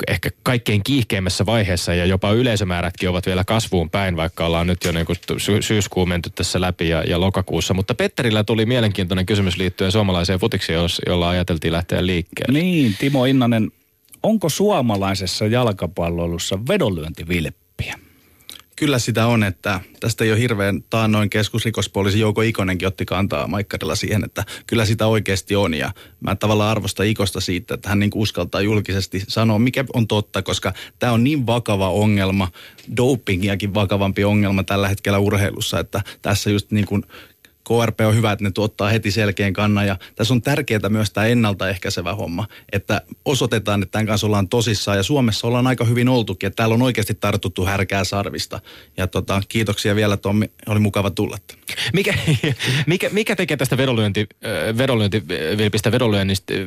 ehkä kaikkein kiihkeimmässä vaiheessa ja jopa yleisömäärätkin ovat vielä kasvuun päin, vaikka ollaan nyt jo niin kuin sy- syyskuun menty tässä läpi ja, ja lokakuussa. Mutta Petterillä tuli mielenkiintoinen kysymys liittyen suomalaiseen futikseen, jos- jolla ajateltiin lähteä liikkeelle. niin, Timo Innanen, onko suomalaisessa jalkapalloilussa vedonlyöntivilppiä? Kyllä sitä on, että tästä ole hirveän taannoin keskusrikospoliisi Jouko Ikonenkin otti kantaa Maikkarilla siihen, että kyllä sitä oikeasti on. Ja mä tavallaan arvostan Ikosta siitä, että hän niin uskaltaa julkisesti sanoa, mikä on totta, koska tämä on niin vakava ongelma, dopingiakin vakavampi ongelma tällä hetkellä urheilussa, että tässä just niin kuin KRP on hyvä, että ne tuottaa heti selkeän kannan ja tässä on tärkeää myös tämä ennaltaehkäisevä homma, että osoitetaan, että tämän kanssa ollaan tosissaan ja Suomessa ollaan aika hyvin oltukin, että täällä on oikeasti tartuttu härkää sarvista. Ja tota, kiitoksia vielä Tommi, oli mukava tulla. Mikä, mikä, mikä tekee tästä vedonlyönti, vedonlyöntivilpistä, vedonlyönnistä, äh,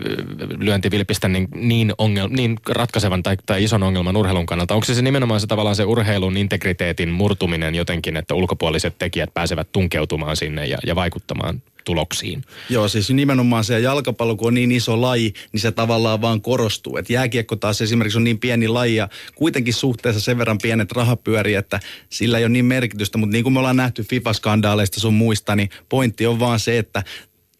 lyöntivilpistä niin, niin, ongel, niin ratkaisevan tai, tai ison ongelman urheilun kannalta? Onko se, se nimenomaan se tavallaan se urheilun integriteetin murtuminen jotenkin, että ulkopuoliset tekijät pääsevät tunkeutumaan sinne ja, ja vaikuttamaan tuloksiin? Joo, siis nimenomaan se jalkapallo, kun on niin iso laji, niin se tavallaan vaan korostuu. Et jääkiekko taas esimerkiksi on niin pieni laji ja kuitenkin suhteessa sen verran pienet rahapyöri, että sillä ei ole niin merkitystä. Mutta niin kuin me ollaan nähty FIFA-skandaaleista sun muista, niin pointti on vaan se, että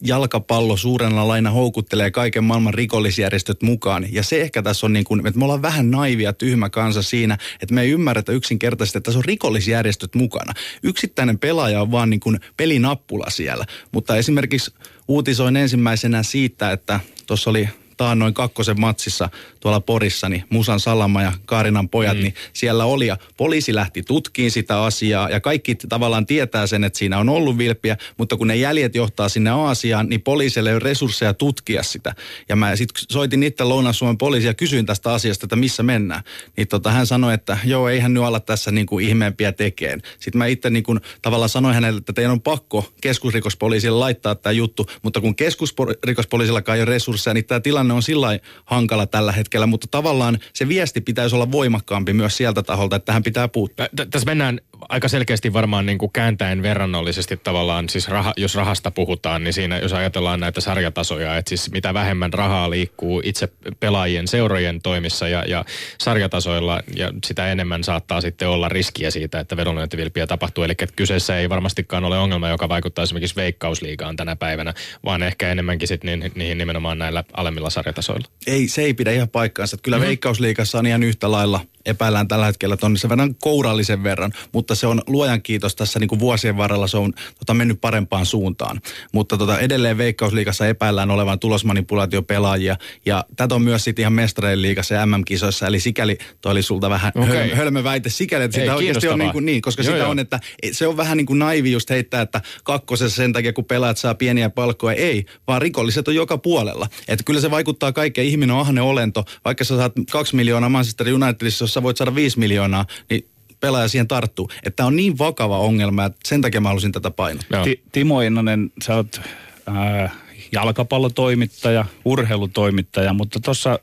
jalkapallo suurena laina houkuttelee kaiken maailman rikollisjärjestöt mukaan. Ja se ehkä tässä on niin kuin, että me ollaan vähän naivia, tyhmä kansa siinä, että me ei ymmärretä yksinkertaisesti, että tässä on rikollisjärjestöt mukana. Yksittäinen pelaaja on vaan niin kuin pelinappula siellä. Mutta esimerkiksi uutisoin ensimmäisenä siitä, että tuossa oli taannoin kakkosen matsissa tuolla Porissa, niin Musan Salama ja Kaarinan pojat, mm. niin siellä oli ja poliisi lähti tutkiin sitä asiaa ja kaikki tavallaan tietää sen, että siinä on ollut vilppiä, mutta kun ne jäljet johtaa sinne Aasiaan, niin poliisille ei ole resursseja tutkia sitä. Ja mä sitten soitin itse Lounais-Suomen poliisia ja kysyin tästä asiasta, että missä mennään. Niin tota, hän sanoi, että joo, eihän nyt ala tässä niin kuin ihmeempiä tekeen. Sitten mä itse niin kuin, tavallaan sanoin hänelle, että teidän on pakko keskusrikospoliisille laittaa tämä juttu, mutta kun keskusrikospoliisillakaan ei ole resursseja, niin tämä tilanne on sillä hankala tällä hetkellä, mutta tavallaan se viesti pitäisi olla voimakkaampi myös sieltä taholta, että tähän pitää puuttua. Tä- Tässä mennään aika selkeästi varmaan niin kuin kääntäen verrannollisesti tavallaan, siis raha, jos rahasta puhutaan, niin siinä jos ajatellaan näitä sarjatasoja, että siis mitä vähemmän rahaa liikkuu itse pelaajien seurojen toimissa ja, ja sarjatasoilla, ja sitä enemmän saattaa sitten olla riskiä siitä, että vedonlyöntivilppiä tapahtuu. Eli että kyseessä ei varmastikaan ole ongelma, joka vaikuttaa esimerkiksi veikkausliigaan tänä päivänä, vaan ehkä enemmänkin sitten niihin, niihin nimenomaan näillä alemmilla sarjatasoilla. Ei, se ei pidä ihan paikkaansa. Kyllä mm-hmm. Veikkausliikassa on ihan yhtä lailla epäillään tällä hetkellä, se verran kourallisen verran, mutta se on luojan kiitos tässä niin kuin vuosien varrella se on tota, mennyt parempaan suuntaan. Mutta tota, edelleen Veikkausliikassa epäillään olevan tulosmanipulaatiopelaajia ja tätä on myös sitten ihan mestareen liigassa ja MM-kisoissa, eli sikäli toi oli sulta vähän okay. hölmö väite sikäli, että Ei, sitä oikeasti on niin, kuin, niin koska Joo, sitä joo. on, että se on vähän niin kuin naivi just heittää, että kakkosessa sen takia, kun pelaat saa pieniä palkkoja. Ei, vaan rikolliset on joka puolella. Että kyllä se vaikuttaa kaikkeen. Ihminen on ahne olento. Vaikka sä saat kaksi miljoonaa Manchester Unitedissa, jos sä voit saada viisi miljoonaa, niin pelaaja siihen tarttuu. Että tämä on niin vakava ongelma, että sen takia mä halusin tätä painottaa. Ti- Timo Innanen, sä oot ää, jalkapallotoimittaja, urheilutoimittaja, mutta tuossa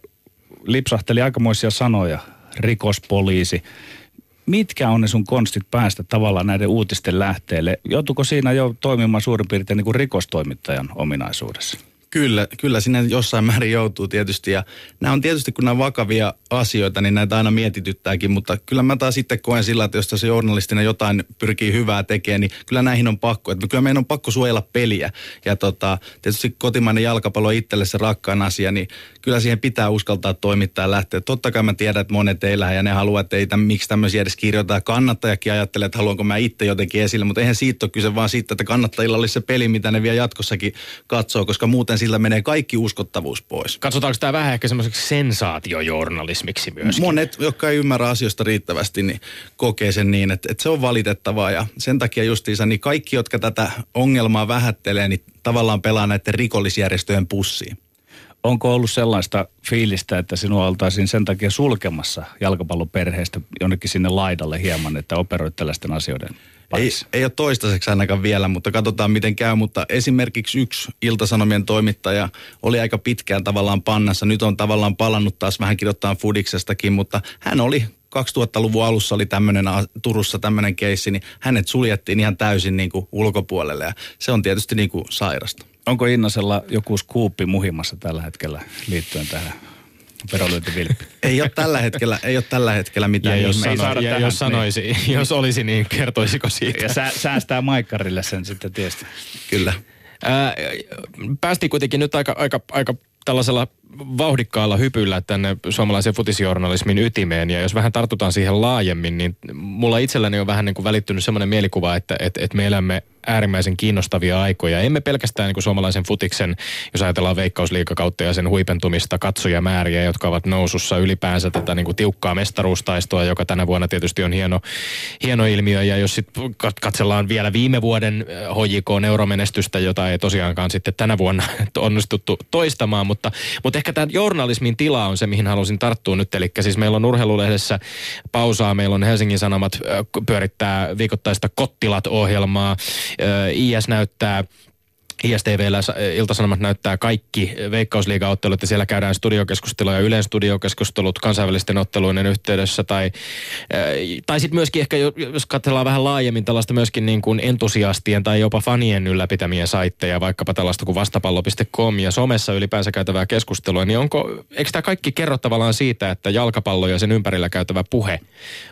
lipsahteli aikamoisia sanoja, rikospoliisi. Mitkä on ne sun konstit päästä tavallaan näiden uutisten lähteelle? Joutuuko siinä jo toimimaan suurin piirtein niin kuin rikostoimittajan ominaisuudessa? Kyllä, kyllä sinne jossain määrin joutuu tietysti. Ja nämä on tietysti, kun nämä vakavia asioita, niin näitä aina mietityttääkin. Mutta kyllä mä taas sitten koen sillä, että jos tässä journalistina jotain pyrkii hyvää tekemään, niin kyllä näihin on pakko. Että kyllä meidän on pakko suojella peliä. Ja tota, tietysti kotimainen jalkapallo on itselle se rakkaan asia, niin kyllä siihen pitää uskaltaa toimittaa ja lähteä. Totta kai mä tiedän, että monet ei lähde ja ne haluaa, että ei tämän, miksi tämmöisiä edes kirjoittaa. Kannattajakin ajattelee, että haluanko mä itse jotenkin esille, mutta eihän siitä ole kyse, vaan siitä, että kannattajilla olisi se peli, mitä ne vielä jatkossakin katsoo, koska muuten sillä menee kaikki uskottavuus pois. Katsotaanko tämä vähän ehkä semmoiseksi sensaatiojournalismiksi myöskin? Monet, jotka ei ymmärrä asioista riittävästi, niin kokee sen niin, että, että se on valitettavaa ja sen takia justiinsa niin kaikki, jotka tätä ongelmaa vähättelee, niin tavallaan pelaa näiden rikollisjärjestöjen pussiin. Onko ollut sellaista fiilistä, että sinua oltaisiin sen takia sulkemassa jalkapalloperheestä jonnekin sinne laidalle hieman, että operoit tällaisten asioiden ei, ei ole toistaiseksi ainakaan vielä, mutta katsotaan miten käy. Mutta esimerkiksi yksi Iltasanomien toimittaja oli aika pitkään tavallaan pannassa. Nyt on tavallaan palannut taas vähän kirjoittaa Fudiksestakin, mutta hän oli 2000-luvun alussa oli tämmöinen Turussa tämmöinen keissi, niin hänet suljettiin ihan täysin niin kuin ulkopuolelle ja se on tietysti niin kuin sairasta. Onko Innasella joku skuuppi muhimassa tällä hetkellä liittyen tähän verolyöntivilppi? ei ole tällä hetkellä, ei ole tällä hetkellä mitään. Ja jos, sano, ja jos sanoisi, niin. jos olisi, niin kertoisiko siitä? Ja sä, säästää Maikkarille sen sitten tietysti. Kyllä. Ää, päästiin kuitenkin nyt aika, aika, aika tällaisella vauhdikkaalla hypyllä tänne suomalaisen futisjournalismin ytimeen. Ja jos vähän tartutaan siihen laajemmin, niin mulla itselläni on vähän niin kuin välittynyt semmoinen mielikuva, että, että, että me elämme äärimmäisen kiinnostavia aikoja. Emme pelkästään niin kuin suomalaisen futiksen, jos ajatellaan veikkausliikakautta ja sen huipentumista, katsojamääriä, jotka ovat nousussa ylipäänsä tätä niin kuin tiukkaa mestaruustaistoa, joka tänä vuonna tietysti on hieno, hieno ilmiö. Ja jos sitten katsellaan vielä viime vuoden HJK euromenestystä, jota ei tosiaankaan sitten tänä vuonna onnistuttu toistamaan, mutta, mutta ehkä tämä journalismin tila on se, mihin halusin tarttua nyt. Eli siis meillä on urheilulehdessä pausaa, meillä on Helsingin Sanomat pyörittää viikoittaista Kottilat-ohjelmaa. IS näyttää ISTVllä Iltasanomat näyttää kaikki veikkausliigaottelut ja siellä käydään studiokeskustelua ja yleensä studiokeskustelut kansainvälisten otteluiden yhteydessä tai, tai sitten myöskin ehkä, jos katsellaan vähän laajemmin tällaista myöskin niin kuin entusiastien tai jopa fanien ylläpitämiä saitteja, vaikkapa tällaista kuin vastapallo.com ja somessa ylipäänsä käytävää keskustelua, niin onko, eikö tämä kaikki kerro tavallaan siitä, että jalkapallo ja sen ympärillä käytävä puhe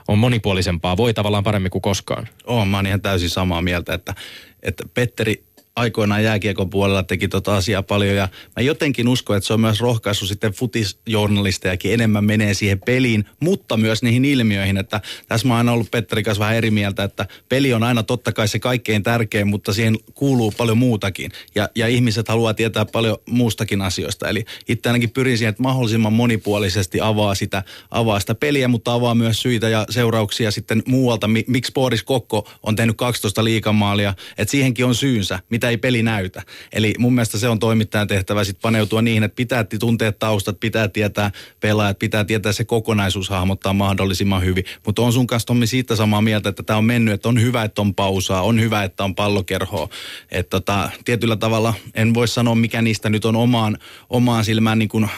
on monipuolisempaa, voi tavallaan paremmin kuin koskaan? Oon, mä oon ihan täysin samaa mieltä, että, että Petteri aikoinaan jääkiekon puolella teki tota asiaa paljon ja mä jotenkin uskon, että se on myös rohkaisu sitten futisjournalistejakin enemmän menee siihen peliin, mutta myös niihin ilmiöihin, että tässä mä oon ollut Petteri kanssa vähän eri mieltä, että peli on aina totta kai se kaikkein tärkein, mutta siihen kuuluu paljon muutakin. Ja, ja ihmiset haluaa tietää paljon muustakin asioista, eli itse ainakin pyrin siihen, että mahdollisimman monipuolisesti avaa sitä, avaa sitä peliä, mutta avaa myös syitä ja seurauksia sitten muualta, miksi Boris Kokko on tehnyt 12 liikamaalia, että siihenkin on syynsä, mitä ei peli näytä. Eli mun mielestä se on toimittajan tehtävä sitten paneutua niihin, että pitää tuntea taustat, pitää tietää pelaajat, pitää tietää se kokonaisuus hahmottaa mahdollisimman hyvin. Mutta on sun kanssa Tommi siitä samaa mieltä, että tämä on mennyt, että on hyvä, että on pausaa, on hyvä, että on pallokerhoa. Että tota, tietyllä tavalla en voi sanoa, mikä niistä nyt on omaan, omaan silmään niin kuin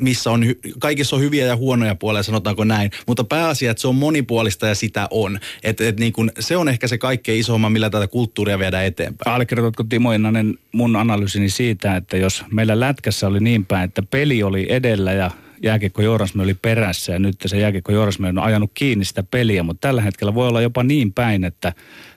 missä on, kaikissa on hyviä ja huonoja puolia, sanotaanko näin. Mutta pääasia, että se on monipuolista ja sitä on. Et, et niin kun, se on ehkä se kaikkein isomman, millä tätä kulttuuria viedään eteenpäin. Allekirjoitatko Timo Innanen mun analyysini siitä, että jos meillä lätkässä oli niin päin, että peli oli edellä ja jääkiekko Joorasme oli perässä ja nyt se jääkiekko Joorasme on ajanut kiinni sitä peliä, mutta tällä hetkellä voi olla jopa niin päin, että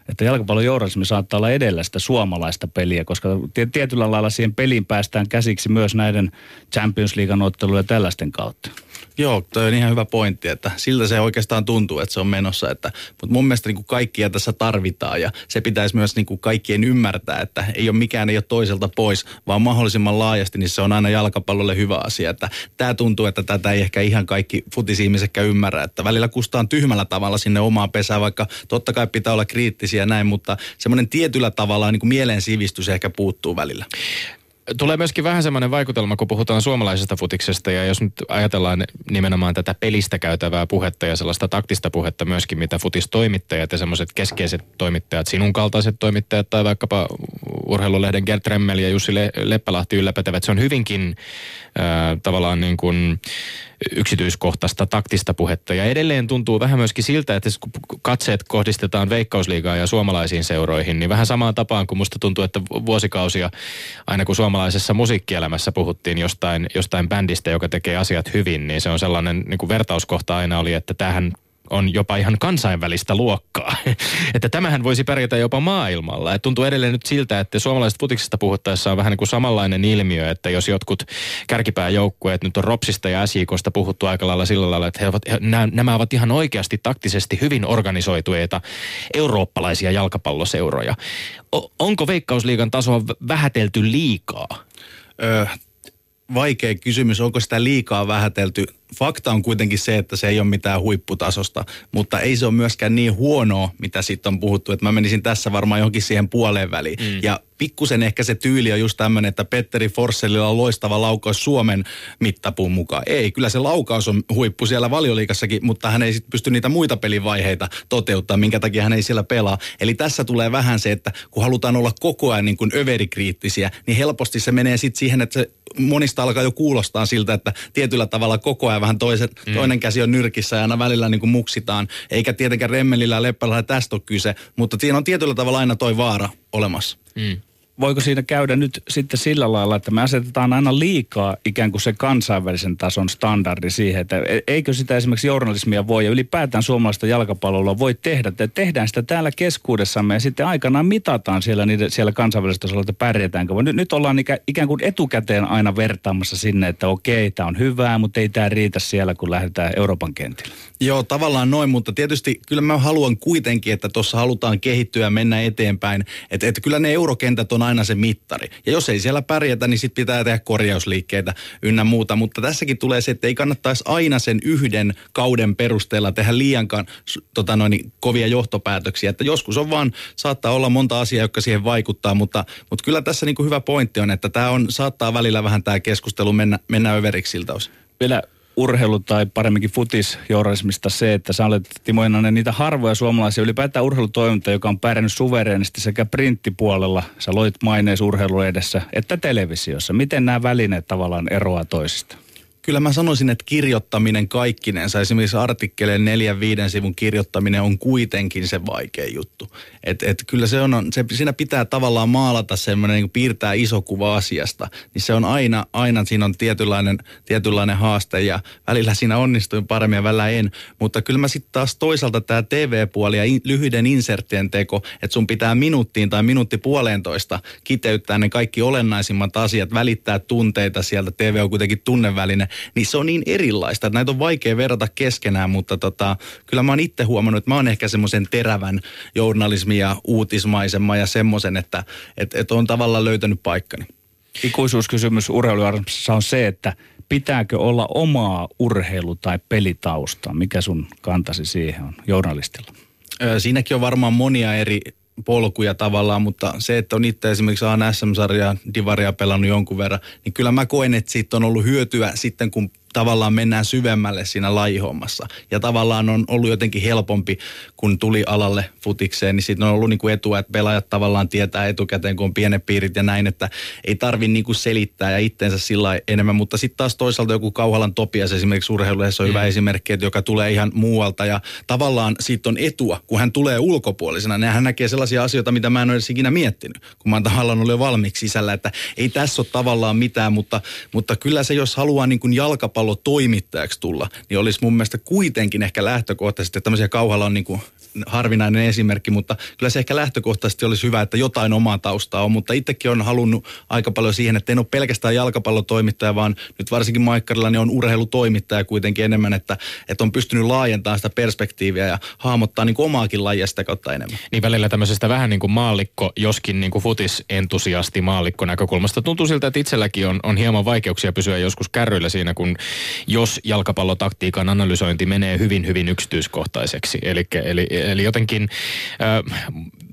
että jalkapallon journalismi saattaa olla edellä sitä suomalaista peliä, koska tietyllä lailla siihen peliin päästään käsiksi myös näiden Champions League ottelujen ja tällaisten kautta. Joo, toi on ihan hyvä pointti, että siltä se oikeastaan tuntuu, että se on menossa. Että, mutta mun mielestä niin kuin kaikkia tässä tarvitaan ja se pitäisi myös niin kuin kaikkien ymmärtää, että ei ole mikään ei ole toiselta pois, vaan mahdollisimman laajasti, niin se on aina jalkapallolle hyvä asia. Että tämä tuntuu, että tätä ei ehkä ihan kaikki futisihmisetkään ymmärrä, että välillä kustaan tyhmällä tavalla sinne omaan pesään, vaikka totta kai pitää olla kriittisiä näin, mutta semmoinen tietyllä tavalla niin kuin mielen sivistys ehkä puuttuu välillä. Tulee myöskin vähän semmoinen vaikutelma, kun puhutaan suomalaisesta futiksesta ja jos nyt ajatellaan nimenomaan tätä pelistä käytävää puhetta ja sellaista taktista puhetta myöskin, mitä futistoimittajat ja semmoiset keskeiset toimittajat, sinun kaltaiset toimittajat tai vaikkapa urheilulehden Gert Remmel ja Jussi Le- Leppälahti ylläpätevät, se on hyvinkin tavallaan niin kuin yksityiskohtaista taktista puhetta. Ja edelleen tuntuu vähän myöskin siltä, että kun katseet kohdistetaan veikkausliigaa ja suomalaisiin seuroihin, niin vähän samaan tapaan kuin musta tuntuu, että vuosikausia aina kun suomalaisessa musiikkielämässä puhuttiin jostain, jostain bändistä, joka tekee asiat hyvin, niin se on sellainen niin kuin vertauskohta aina oli, että tähän on jopa ihan kansainvälistä luokkaa. että tämähän voisi pärjätä jopa maailmalla. Et tuntuu edelleen nyt siltä, että suomalaisesta futiksesta puhuttaessa on vähän niin kuin samanlainen ilmiö, että jos jotkut kärkipääjoukkueet nyt on Ropsista ja SJKsta puhuttu aika lailla sillä lailla, että he ovat, nämä, nämä ovat ihan oikeasti taktisesti hyvin organisoituneita eurooppalaisia jalkapalloseuroja. O, onko Veikkausliigan tasoa vähätelty liikaa? Öö, vaikea kysymys, onko sitä liikaa vähätelty fakta on kuitenkin se, että se ei ole mitään huipputasosta, mutta ei se ole myöskään niin huonoa, mitä sitten on puhuttu, että mä menisin tässä varmaan johonkin siihen puoleen väliin. Mm. Ja pikkusen ehkä se tyyli on just tämmöinen, että Petteri Forssellilla on loistava laukaus Suomen mittapuun mukaan. Ei, kyllä se laukaus on huippu siellä valioliikassakin, mutta hän ei sitten pysty niitä muita pelivaiheita toteuttaa, minkä takia hän ei siellä pelaa. Eli tässä tulee vähän se, että kun halutaan olla koko ajan niin kuin överikriittisiä, niin helposti se menee sitten siihen, että se monista alkaa jo kuulostaa siltä, että tietyllä tavalla koko ajan vähän toisen, mm. toinen käsi on nyrkissä ja aina välillä niin kuin muksitaan. Eikä tietenkään Remmelillä ja Leppällä tästä ole kyse, mutta siinä on tietyllä tavalla aina toi vaara olemassa. Mm voiko siinä käydä nyt sitten sillä lailla, että me asetetaan aina liikaa ikään kuin se kansainvälisen tason standardi siihen, että e- eikö sitä esimerkiksi journalismia voi ja ylipäätään suomalaista jalkapallolla voi tehdä, että tehdään sitä täällä keskuudessamme ja sitten aikanaan mitataan siellä, niiden, siellä kansainvälisellä tasolla, että pärjätäänkö. Nyt, nyt ollaan ikä, ikään kuin etukäteen aina vertaamassa sinne, että okei, tämä on hyvää, mutta ei tämä riitä siellä, kun lähdetään Euroopan kentille. Joo, tavallaan noin, mutta tietysti kyllä mä haluan kuitenkin, että tuossa halutaan kehittyä ja mennä eteenpäin. Että et kyllä ne eurokentät on aina se mittari. Ja jos ei siellä pärjätä, niin sitten pitää tehdä korjausliikkeitä ynnä muuta. Mutta tässäkin tulee se, että ei kannattaisi aina sen yhden kauden perusteella tehdä liiankaan tota noin, kovia johtopäätöksiä. Että joskus on vaan, saattaa olla monta asiaa, jotka siihen vaikuttaa, mutta, mutta kyllä tässä niin kuin hyvä pointti on, että tämä on, saattaa välillä vähän tämä keskustelu mennä, mennä överiksi siltä osin. Vielä urheilu tai paremminkin futisjournalismista se, että sä olet Timo Inanen niitä harvoja suomalaisia ylipäätään urheilutoiminta, joka on pärjännyt suvereenisti sekä printtipuolella, sä loit mainees urheilu edessä, että televisiossa. Miten nämä välineet tavallaan eroaa toisista? Kyllä mä sanoisin, että kirjoittaminen kaikkinensa, esimerkiksi artikkeleen neljän viiden sivun kirjoittaminen on kuitenkin se vaikea juttu. Et, et kyllä se on, se, siinä pitää tavallaan maalata semmoinen, niin piirtää iso kuva asiasta, niin se on aina, aina siinä on tietynlainen, tietynlainen haaste ja välillä siinä onnistuin paremmin ja välillä en. Mutta kyllä mä sitten taas toisaalta tämä TV-puoli ja in, lyhyiden inserttien teko, että sun pitää minuuttiin tai minuutti puolentoista kiteyttää ne kaikki olennaisimmat asiat, välittää tunteita sieltä. TV on kuitenkin tunneväline, niin se on niin erilaista, että näitä on vaikea verrata keskenään, mutta tota, kyllä mä oon itse huomannut, että mä oon ehkä semmoisen terävän journalismin ja uutismaisemman ja semmoisen, että et, et on tavallaan löytänyt paikkani. Ikuisuuskysymys urheiluarvossa on se, että pitääkö olla omaa urheilu- tai pelitaustaa? Mikä sun kantasi siihen on journalistilla? Siinäkin on varmaan monia eri polkuja tavallaan, mutta se, että on itse esimerkiksi ANSM-sarjaa, Divaria pelannut jonkun verran, niin kyllä mä koen, että siitä on ollut hyötyä sitten, kun tavallaan mennään syvemmälle siinä lajihommassa. Ja tavallaan on ollut jotenkin helpompi, kun tuli alalle futikseen, niin sitten on ollut niin kuin etua, että pelaajat tavallaan tietää etukäteen, kun on pienet piirit ja näin, että ei tarvi niin kuin selittää ja itteensä sillä enemmän. Mutta sitten taas toisaalta joku Kauhalan Topias esimerkiksi urheiluessa on mm. hyvä esimerkki, että joka tulee ihan muualta ja tavallaan siitä on etua, kun hän tulee ulkopuolisena. Niin hän näkee sellaisia asioita, mitä mä en ole edes ikinä miettinyt, kun mä oon tavallaan ollut jo valmiiksi sisällä, että ei tässä ole tavallaan mitään, mutta, mutta kyllä se, jos haluaa niin kuin jalkapallo toimittajaksi tulla, niin olisi mun mielestä kuitenkin ehkä lähtökohtaisesti, että tämmöisiä kauhalla on niin kuin harvinainen esimerkki, mutta kyllä se ehkä lähtökohtaisesti olisi hyvä, että jotain omaa taustaa on, mutta itsekin on halunnut aika paljon siihen, että en ole pelkästään jalkapallotoimittaja, vaan nyt varsinkin Maikkarilla niin on urheilutoimittaja kuitenkin enemmän, että, että on pystynyt laajentamaan sitä perspektiiviä ja hahmottaa niin omaakin lajia sitä kautta enemmän. Niin välillä tämmöisestä vähän niin kuin maallikko, joskin niin kuin futisentusiasti maallikko näkökulmasta. Tuntuu siltä, että itselläkin on, on hieman vaikeuksia pysyä joskus kärryillä siinä, kun jos jalkapallotaktiikan analysointi menee hyvin, hyvin yksityiskohtaiseksi. Eli, eli, eli jotenkin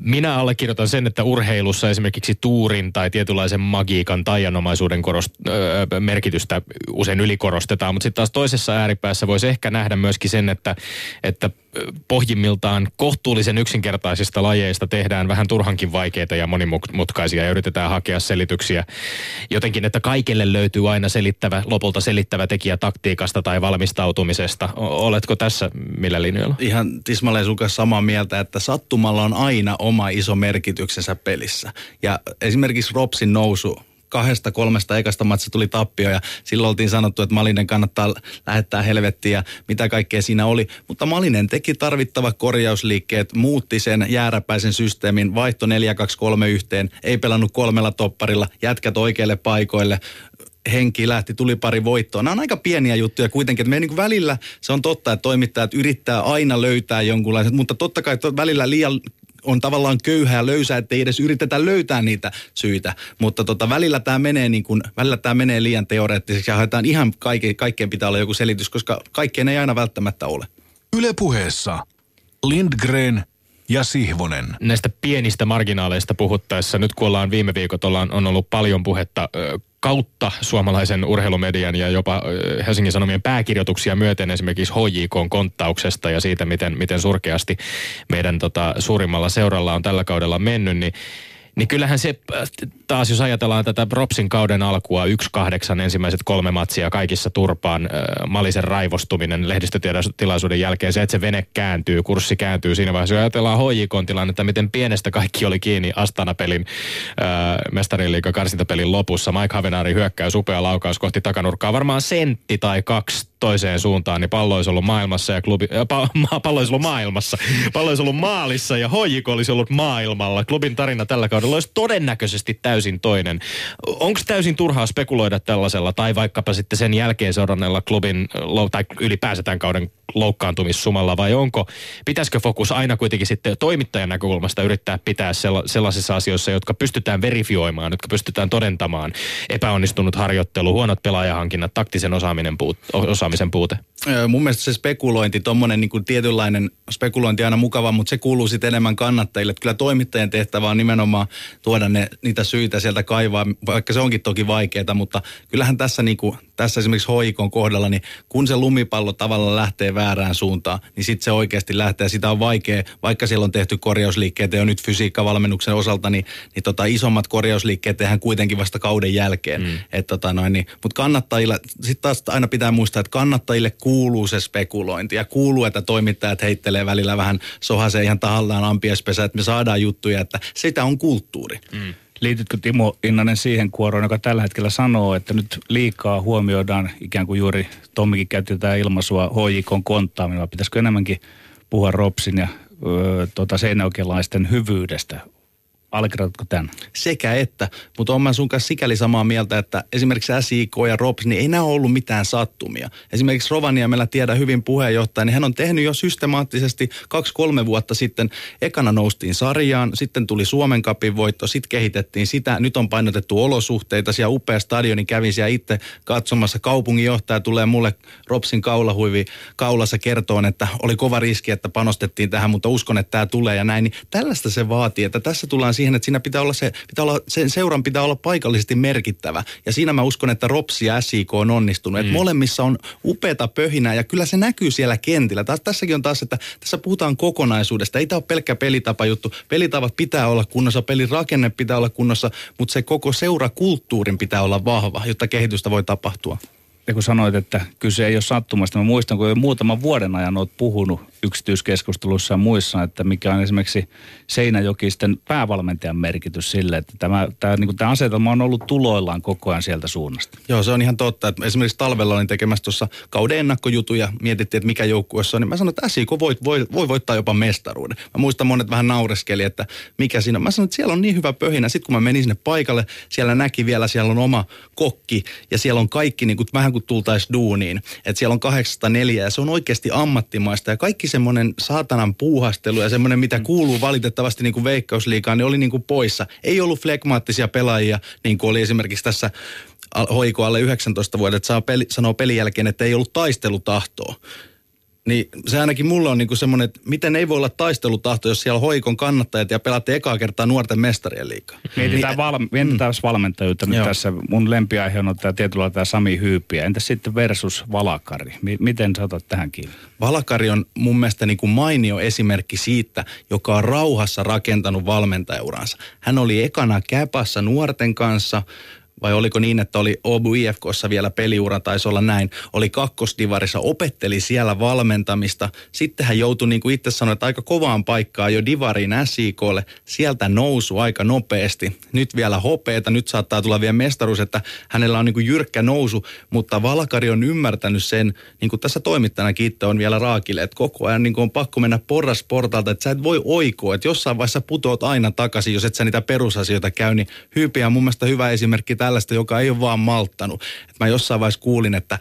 minä allekirjoitan sen, että urheilussa esimerkiksi tuurin tai tietynlaisen magiikan taianomaisuuden korost, äh, merkitystä usein ylikorostetaan, mutta sitten taas toisessa ääripäässä voisi ehkä nähdä myöskin sen, että, että pohjimmiltaan kohtuullisen yksinkertaisista lajeista tehdään vähän turhankin vaikeita ja monimutkaisia ja yritetään hakea selityksiä jotenkin, että kaikille löytyy aina selittävä, lopulta selittävä tekijä taktiikasta tai valmistautumisesta. Oletko tässä millä linjoilla? Ihan tismalleen sun samaa mieltä, että sattumalla on aina oma iso merkityksensä pelissä. Ja esimerkiksi Ropsin nousu kahdesta kolmesta ekasta matsa tuli tappio ja silloin oltiin sanottu, että Malinen kannattaa lähettää helvettiin ja mitä kaikkea siinä oli. Mutta Malinen teki tarvittava korjausliikkeet, muutti sen jääräpäisen systeemin, vaihto 4-2-3 yhteen, ei pelannut kolmella topparilla, jätkät oikeille paikoille, henki lähti, tuli pari voittoa. Nämä on aika pieniä juttuja kuitenkin, että me niin välillä se on totta, että toimittajat yrittää aina löytää jonkunlaiset, mutta totta kai välillä liian on tavallaan köyhää löysää, että ei edes yritetä löytää niitä syitä. Mutta tota, välillä tämä menee, niin kuin, välillä tämä menee liian teoreettiseksi ja haetaan ihan kaikkeen, kaikkeen pitää olla joku selitys, koska kaikkeen ei aina välttämättä ole. Ylepuheessa Lindgren ja Sihvonen. Näistä pienistä marginaaleista puhuttaessa, nyt kun ollaan viime viikot ollaan, on ollut paljon puhetta kautta suomalaisen urheilumedian ja jopa Helsingin Sanomien pääkirjoituksia myöten esimerkiksi HJK konttauksesta ja siitä, miten, miten surkeasti meidän tota, suurimmalla seuralla on tällä kaudella mennyt, niin niin kyllähän se taas, jos ajatellaan tätä Propsin kauden alkua, 1-8 ensimmäiset kolme matsia kaikissa turpaan, äh, Malisen raivostuminen lehdistötilaisuuden jälkeen, se, että se vene kääntyy, kurssi kääntyy siinä vaiheessa. Jos ajatellaan HJKn tilannetta, miten pienestä kaikki oli kiinni Astana-pelin, äh, mestariliiga karsintapelin lopussa. Mike Havenaari hyökkää supea laukaus kohti takanurkkaa, varmaan sentti tai kaksi toiseen suuntaan, niin pallo olisi ollut maailmassa ja klubi, äh, pa, pallo olisi ollut maailmassa. Pallo olisi ollut maalissa ja HJK olisi ollut maailmalla. Klubin tarina tällä kaudella olisi todennäköisesti täysin toinen. Onko täysin turhaa spekuloida tällaisella tai vaikkapa sitten sen jälkeen seuranneella klubin tai ylipäänsä tämän kauden loukkaantumissumalla vai onko, pitäisikö fokus aina kuitenkin sitten toimittajan näkökulmasta yrittää pitää sellaisissa asioissa, jotka pystytään verifioimaan, jotka pystytään todentamaan, epäonnistunut harjoittelu, huonot pelaajahankinnat, taktisen osaaminen puut, osaamisen puute? Mun mielestä se spekulointi, tuommoinen niin tietynlainen spekulointi aina mukava, mutta se kuuluu sitten enemmän kannattajille. Että kyllä toimittajan tehtävä on nimenomaan tuoda ne, niitä syitä sieltä kaivaa, vaikka se onkin toki vaikeaa, mutta kyllähän tässä, niin kuin, tässä esimerkiksi hoikon kohdalla, niin kun se lumipallo tavallaan lähtee väärään suuntaan, niin sitten se oikeasti lähtee. Sitä on vaikea, vaikka siellä on tehty korjausliikkeitä jo nyt fysiikkavalmennuksen osalta, niin, niin tota, isommat korjausliikkeet tehdään kuitenkin vasta kauden jälkeen. Mm. Et tota noin, niin, Mutta kannattajille, sitten taas aina pitää muistaa, että kannattajille kuuluu se spekulointi ja kuuluu, että toimittajat heittelee välillä vähän sohaseen ihan tahallaan ampiespesä, että me saadaan juttuja, että sitä on kulttuuri. Mm. Liitytkö Timo Innanen siihen kuoroon, joka tällä hetkellä sanoo, että nyt liikaa huomioidaan ikään kuin juuri Tommikin käytti tätä ilmaisua HJK konttaaminen, pitäisikö enemmänkin puhua Ropsin ja ö, tota, hyvyydestä Allekirjoitatko tämän? Sekä että, mutta olen sun kanssa sikäli samaa mieltä, että esimerkiksi SIK ja ROPS, niin ei nämä ollut mitään sattumia. Esimerkiksi Rovaniemellä tiedä hyvin puheenjohtaja, niin hän on tehnyt jo systemaattisesti kaksi-kolme vuotta sitten. Ekana noustiin sarjaan, sitten tuli Suomen kapin voitto, sitten kehitettiin sitä. Nyt on painotettu olosuhteita, siellä upea stadioni, kävin siellä itse katsomassa. Kaupunginjohtaja tulee mulle Ropsin kaulahuivi kaulassa kertoon, että oli kova riski, että panostettiin tähän, mutta uskon, että tämä tulee ja näin. Niin tällaista se vaatii, että tässä tullaan siihen, että siinä pitää olla se, pitää olla, sen seuran pitää olla paikallisesti merkittävä. Ja siinä mä uskon, että Ropsi ja SIK on onnistunut. Mm. Että molemmissa on upeata pöhinää ja kyllä se näkyy siellä kentillä. Taas, tässäkin on taas, että tässä puhutaan kokonaisuudesta. Ei tämä ole pelkkä pelitapa juttu. Pelitavat pitää olla kunnossa, pelin rakenne pitää olla kunnossa, mutta se koko seurakulttuurin pitää olla vahva, jotta kehitystä voi tapahtua ja kun sanoit, että kyse ei ole sattumasta, mä muistan, kun jo muutaman vuoden ajan olet puhunut yksityiskeskusteluissa ja muissa, että mikä on esimerkiksi Seinäjokisten päävalmentajan merkitys sille, että tämä, tämä, niin kuin tämä asetelma on ollut tuloillaan koko ajan sieltä suunnasta. Joo, se on ihan totta. Että esimerkiksi talvella olin tekemässä tuossa kauden ennakkojutuja, mietittiin, että mikä joukkueessa on, niin mä sanoin, että SIK voi, voi, voi voittaa jopa mestaruuden. Mä muistan monet vähän naureskeli, että mikä siinä on. Mä sanoin, että siellä on niin hyvä pöhinä. Sitten kun mä menin sinne paikalle, siellä näki vielä, siellä on oma kokki ja siellä on kaikki niin kuin, vähän kuin tultaisiin duuniin. Että siellä on 804 ja se on oikeasti ammattimaista ja kaikki semmoinen saatanan puuhastelu ja semmoinen, mitä kuuluu valitettavasti niin kuin veikkausliikaan, niin oli niin kuin poissa. Ei ollut flegmaattisia pelaajia, niin kuin oli esimerkiksi tässä hoiko alle 19 vuodet, saa peli, sanoo pelin jälkeen, että ei ollut taistelutahtoa Niin se ainakin mulla on niinku semmoinen, että miten ei voi olla taistelutahto, jos siellä hoikon kannattajat ja pelaatte ekaa kertaa nuorten mestarien liikaa. Mietitään, Niin, val, mietitään mm. valmentajuutta nyt Joo. tässä. Mun lempiaihe on tämä tietyllä tämä Sami Hyypiä. Entäs sitten versus Valakari? M- miten sä otat tähän kiinni? Valakari on mun mielestä niin kuin mainio esimerkki siitä, joka on rauhassa rakentanut valmentajauransa. Hän oli ekana Käpassa nuorten kanssa, vai oliko niin, että oli Obu IFKssa vielä peliura, taisi olla näin, oli kakkosdivarissa, opetteli siellä valmentamista. Sitten hän joutui, niin kuin itse sanoin, aika kovaan paikkaan jo divariin SIKlle. Sieltä nousu aika nopeasti. Nyt vielä hopeeta, nyt saattaa tulla vielä mestaruus, että hänellä on niin kuin jyrkkä nousu, mutta Valkari on ymmärtänyt sen, niin kuin tässä toimittajana itse on vielä raakille, että koko ajan niin kuin on pakko mennä porras portalta, että sä et voi oikoa, että jossain vaiheessa putoat aina takaisin, jos et sä niitä perusasioita käy, niin Hyypiä on mun mielestä hyvä esimerkki tällaista, joka ei ole vaan malttanut. Et mä jossain vaiheessa kuulin, että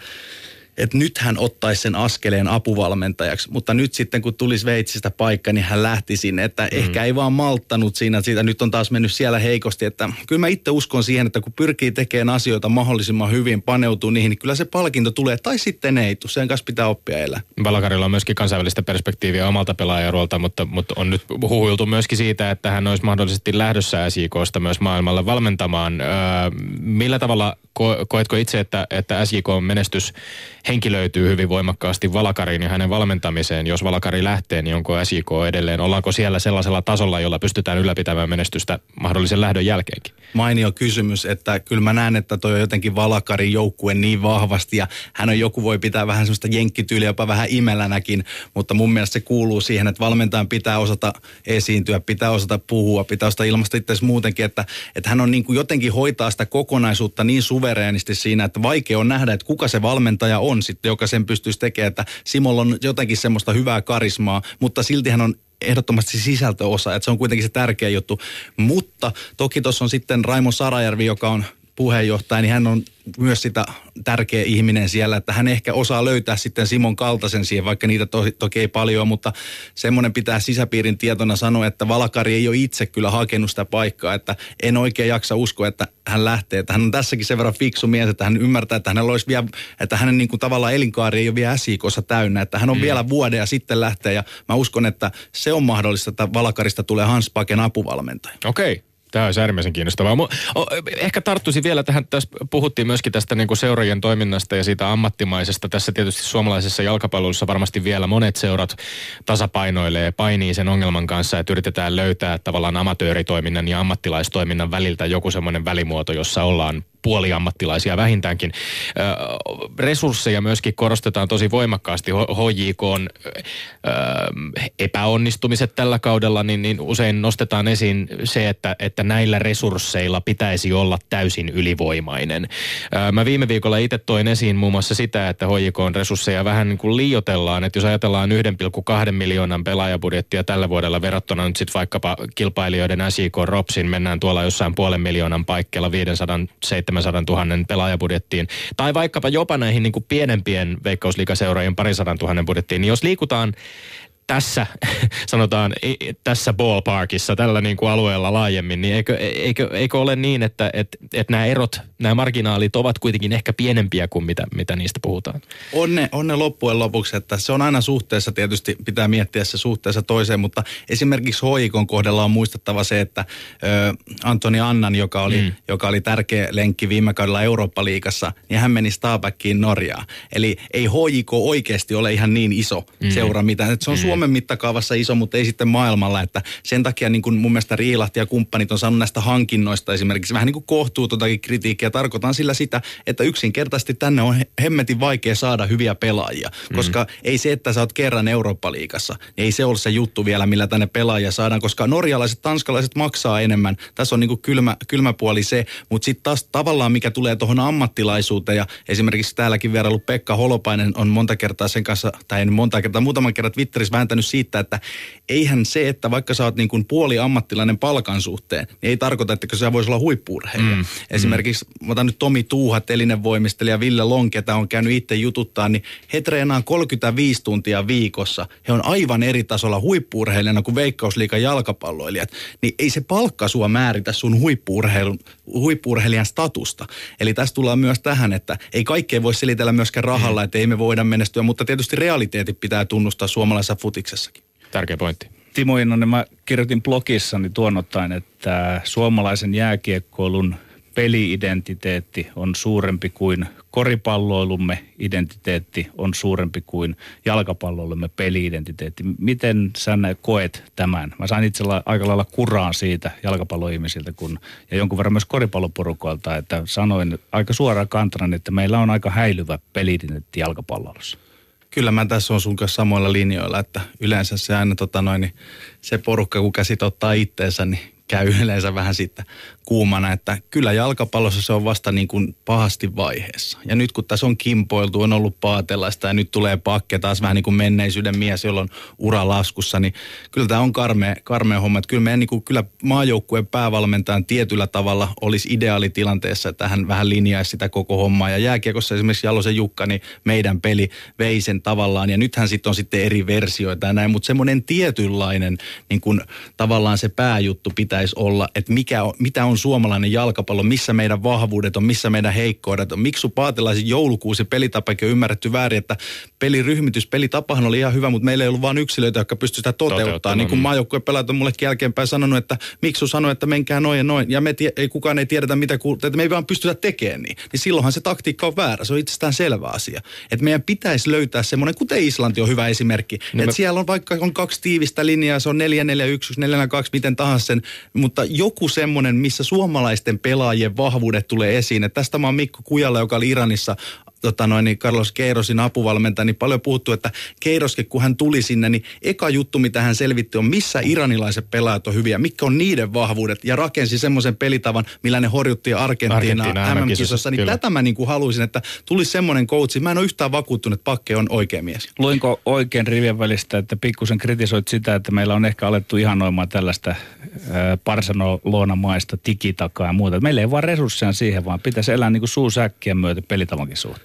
että nyt hän ottaisi sen askeleen apuvalmentajaksi, mutta nyt sitten kun tuli Sveitsistä paikka, niin hän lähti sinne, että mm. ehkä ei vaan malttanut siinä, siitä nyt on taas mennyt siellä heikosti, että kyllä mä itse uskon siihen, että kun pyrkii tekemään asioita mahdollisimman hyvin, paneutuu niihin, niin kyllä se palkinto tulee, tai sitten ei sen kanssa pitää oppia elää. Valakarilla on myöskin kansainvälistä perspektiiviä omalta pelaajarolta, mutta, mutta on nyt huhuiltu myöskin siitä, että hän olisi mahdollisesti lähdössä SJKsta myös maailmalle valmentamaan. Öö, millä tavalla ko- koetko itse, että, että SJK on menestys henkilöityy hyvin voimakkaasti Valakariin ja hänen valmentamiseen? Jos Valakari lähtee, niin onko SJK edelleen? Ollaanko siellä sellaisella tasolla, jolla pystytään ylläpitämään menestystä mahdollisen lähdön jälkeenkin? mainio kysymys, että kyllä mä näen, että toi on jotenkin Valakarin joukkue niin vahvasti ja hän on joku voi pitää vähän semmoista jenkkityyliä jopa vähän imelänäkin, mutta mun mielestä se kuuluu siihen, että valmentajan pitää osata esiintyä, pitää osata puhua, pitää osata ilmaista itse muutenkin, että, että hän on niin kuin jotenkin hoitaa sitä kokonaisuutta niin suvereenisti siinä, että vaikea on nähdä, että kuka se valmentaja on sitten, joka sen pystyisi tekemään, että Simolla on jotenkin semmoista hyvää karismaa, mutta silti hän on ehdottomasti sisältöosa, että se on kuitenkin se tärkeä juttu. Mutta toki tuossa on sitten Raimo Sarajärvi, joka on puheenjohtaja, niin hän on myös sitä tärkeä ihminen siellä, että hän ehkä osaa löytää sitten Simon kaltaisen siihen, vaikka niitä to, toki ei paljon, mutta semmoinen pitää sisäpiirin tietona sanoa, että Valakari ei ole itse kyllä hakenut sitä paikkaa, että en oikein jaksa uskoa, että hän lähtee, että hän on tässäkin sen verran fiksu mies, että hän ymmärtää, että hänellä olisi vielä, että hänen niin kuin tavallaan elinkaari ei ole vielä SIKossa täynnä, että hän on mm. vielä vuoden ja sitten lähtee ja mä uskon, että se on mahdollista, että Valakarista tulee Hans Paken apuvalmentaja. Okei. Okay. Tämä olisi äärimmäisen kiinnostavaa. Ehkä tarttuisin vielä tähän, tässä puhuttiin myöskin tästä niin kuin seurajien toiminnasta ja siitä ammattimaisesta. Tässä tietysti suomalaisessa jalkapallossa varmasti vielä monet seurat tasapainoilee, painii sen ongelman kanssa, että yritetään löytää tavallaan amatööritoiminnan ja ammattilaistoiminnan väliltä joku semmoinen välimuoto, jossa ollaan puoliammattilaisia vähintäänkin. Resursseja myöskin korostetaan tosi voimakkaasti. HJK on epäonnistumiset tällä kaudella, niin, niin usein nostetaan esiin se, että, että näillä resursseilla pitäisi olla täysin ylivoimainen. Mä viime viikolla itse toin esiin muun muassa sitä, että HJK on resursseja vähän niin kuin liiotellaan, että jos ajatellaan 1,2 miljoonan pelaajabudjettia tällä vuodella verrattuna nyt sitten vaikkapa kilpailijoiden SJK Ropsin, mennään tuolla jossain puolen miljoonan paikkeilla 500 700 000 pelaajabudjettiin, tai vaikkapa jopa näihin niin kuin pienempien veikkausliikaseuraajien parisadan tuhannen budjettiin, niin jos liikutaan tässä, sanotaan, tässä ballparkissa, tällä niin kuin alueella laajemmin, niin eikö, eikö, eikö ole niin, että, että, että nämä erot, nämä marginaalit ovat kuitenkin ehkä pienempiä kuin mitä, mitä niistä puhutaan? On ne, on ne loppujen lopuksi, että se on aina suhteessa, tietysti pitää miettiä se suhteessa toiseen, mutta esimerkiksi hoikon kohdalla on muistettava se, että ö, Antoni Annan, joka oli, mm. joka oli tärkeä lenkki viime kaudella Eurooppa-liigassa, niin hän meni Stabackiin Norjaan. Eli ei HJK oikeasti ole ihan niin iso mm. seura, mitä, että se on mm. Suomen mittakaavassa iso, mutta ei sitten maailmalla. Että sen takia niin kuin mun mielestä Riilahti ja kumppanit on saanut näistä hankinnoista esimerkiksi vähän niin kuin kohtuutontakin kritiikkiä. Tarkoitan sillä sitä, että yksinkertaisesti tänne on hemmetin vaikea saada hyviä pelaajia. Koska mm. ei se, että sä oot kerran Eurooppa-liigassa, niin ei se ole se juttu vielä, millä tänne pelaajia saadaan. Koska norjalaiset, tanskalaiset maksaa enemmän. Tässä on niin kuin kylmä, kylmä puoli se. Mutta sitten taas tavallaan mikä tulee tuohon ammattilaisuuteen ja esimerkiksi täälläkin vierailu Pekka Holopainen on monta kertaa sen kanssa, tai en monta kertaa, muutaman kerran Twitterissä vääntänyt siitä, että eihän se, että vaikka sä oot niin kuin puoli ammattilainen palkan suhteen, niin ei tarkoita, että sä voisi olla huippuurheilija. Mm. Esimerkiksi, mä otan nyt Tomi Tuuha, telinen voimistelija, Ville Long, ketä on käynyt itse jututtaa, niin he treenaa 35 tuntia viikossa. He on aivan eri tasolla huippuurheilijana kuin Veikkausliikan jalkapalloilijat. Niin ei se palkka sua määritä sun huippuurheilun, huippuurheilijan statusta. Eli tässä tullaan myös tähän, että ei kaikkea voi selitellä myöskään rahalla, mm. että ei me voida menestyä, mutta tietysti realiteetit pitää tunnustaa suomalaisessa futiksessakin. Tärkeä pointti. Timo Innonen, mä kirjoitin blogissani tuonnottain, että suomalaisen jääkiekkoilun peliidentiteetti on suurempi kuin koripalloilumme identiteetti on suurempi kuin jalkapalloilumme peliidentiteetti. Miten sä koet tämän? Mä sain itse aika lailla kuraan siitä jalkapalloihmisiltä kun, ja jonkun verran myös koripalloporukoilta, että sanoin aika suoraan kantana, että meillä on aika häilyvä peliidentiteetti jalkapallossa. Kyllä mä tässä on sun kanssa samoilla linjoilla, että yleensä se aina tota noin, niin se porukka, kun käsit ottaa itteensä, niin käy yleensä vähän sitten kuumana, että kyllä jalkapallossa se on vasta niin kuin pahasti vaiheessa. Ja nyt kun tässä on kimpoiltu, on ollut paatelaista ja nyt tulee pakke taas vähän niin kuin menneisyyden mies, jolla on ura laskussa, niin kyllä tämä on karmea, karmea homma. Että kyllä meidän niin kuin, kyllä maajoukkueen päävalmentajan tietyllä tavalla olisi ideaalitilanteessa, että hän vähän linjaisi sitä koko hommaa. Ja jääkiekossa esimerkiksi Jalosen Jukka, niin meidän peli vei sen tavallaan. Ja nythän sitten on sitten eri versioita ja näin, mutta semmoinen tietynlainen niin kuin, tavallaan se pääjuttu pitäisi olla, että mikä on, mitä on suomalainen jalkapallo, missä meidän vahvuudet on, missä meidän heikkoudet on. Miksi Paatilaisen joulukuusi pelitapakin on ymmärretty väärin, että peliryhmitys, pelitapahan oli ihan hyvä, mutta meillä ei ollut vain yksilöitä, jotka pystyivät sitä toteuttamaan. Niin kuin maajoukkueen pelaajat on mullekin jälkeenpäin sanonut, että miksi sanoi, että menkää noin ja noin, ja me tie, ei, kukaan ei tiedetä, mitä kuul- että me ei vaan pystytä tekemään niin. Niin silloinhan se taktiikka on väärä, se on itsestään selvä asia. Että meidän pitäisi löytää semmoinen, kuten Islanti on hyvä esimerkki, no että me... siellä on vaikka on kaksi tiivistä linjaa, se on 4 4 1 4 2 miten tahansa sen, mutta joku semmoinen, missä suomalaisten pelaajien vahvuudet tulee esiin. Et tästä mä oon Mikko Kujalla, joka oli Iranissa tota noin, niin Carlos Keirosin apuvalmentaja, niin paljon puhuttu, että Keiroskin kun hän tuli sinne, niin eka juttu, mitä hän selvitti on, missä iranilaiset pelaajat on hyviä, mitkä on niiden vahvuudet, ja rakensi semmoisen pelitavan, millä ne horjutti Argentiinaa Argentiina MM-kisossa. Niin tätä mä niin kuin haluaisin, että tulisi semmoinen coachi. Mä en ole yhtään vakuuttunut, että Pakke on oikea mies. Luinko oikein rivien välistä, että pikkusen kritisoit sitä, että meillä on ehkä alettu ihanoimaan tällaista äh, Parsanoloonamaista tikitakaa ja muuta. Meillä ei vaan resursseja siihen, vaan pitäisi elää niin kuin suusäkkiä myötä pelitavankin suhteen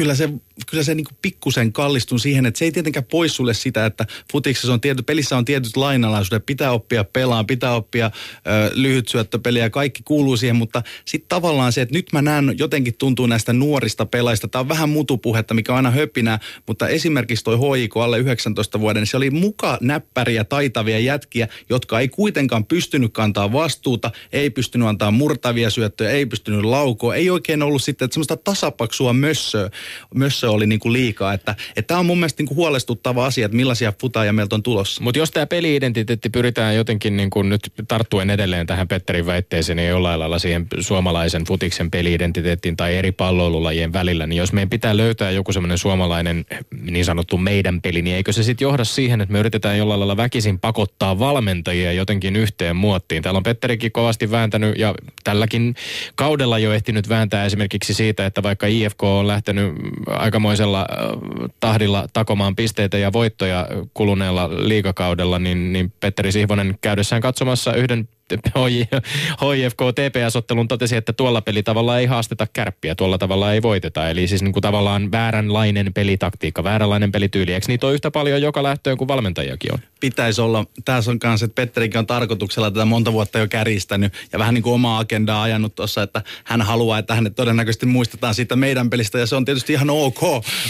kyllä se, kyllä se niin pikkusen kallistun siihen, että se ei tietenkään pois sulle sitä, että futiksessa on tietyt, pelissä on tietyt lainalaisuudet, pitää oppia pelaan, pitää oppia ö, lyhyt syöttöpeliä ja kaikki kuuluu siihen, mutta sitten tavallaan se, että nyt mä näen, jotenkin tuntuu näistä nuorista pelaista, tämä on vähän mutupuhetta, mikä on aina höpinää, mutta esimerkiksi toi HIK alle 19 vuoden, niin se oli muka näppäriä, taitavia jätkiä, jotka ei kuitenkaan pystynyt kantaa vastuuta, ei pystynyt antaa murtavia syöttöjä, ei pystynyt laukoa, ei oikein ollut sitten että semmoista tasapaksua mössöä, mössö oli niin kuin liikaa. Että tämä on mun mielestä niin kuin huolestuttava asia, että millaisia futaajia meiltä on tulossa. Mutta jos tämä peli-identiteetti pyritään jotenkin niin kuin nyt tarttuen edelleen tähän Petterin väitteeseen, niin jollain lailla siihen suomalaisen futiksen peli-identiteettiin tai eri palloilulajien välillä, niin jos meidän pitää löytää joku semmoinen suomalainen niin sanottu meidän peli, niin eikö se sitten johda siihen, että me yritetään jollain lailla väkisin pakottaa valmentajia jotenkin yhteen muottiin. Täällä on Petterikin kovasti vääntänyt ja tälläkin kaudella jo ehtinyt vääntää esimerkiksi siitä, että vaikka IFK on lähtenyt aikamoisella tahdilla takomaan pisteitä ja voittoja kuluneella liikakaudella, niin, niin Petteri Sihvonen käydessään katsomassa yhden HIFK TPS-ottelun totesi, että tuolla pelitavalla ei haasteta kärppiä, tuolla tavalla ei voiteta. Eli siis niin kuin tavallaan vääränlainen pelitaktiikka, vääränlainen pelityyli. Eikö niitä ole yhtä paljon joka lähtöön kuin valmentajakin on? Pitäisi olla. Tässä on kanssa, että Petterikin on tarkoituksella tätä monta vuotta jo kärjistänyt ja vähän niin kuin omaa agendaa ajanut tuossa, että hän haluaa, että hänet todennäköisesti muistetaan siitä meidän pelistä ja se on tietysti ihan ok,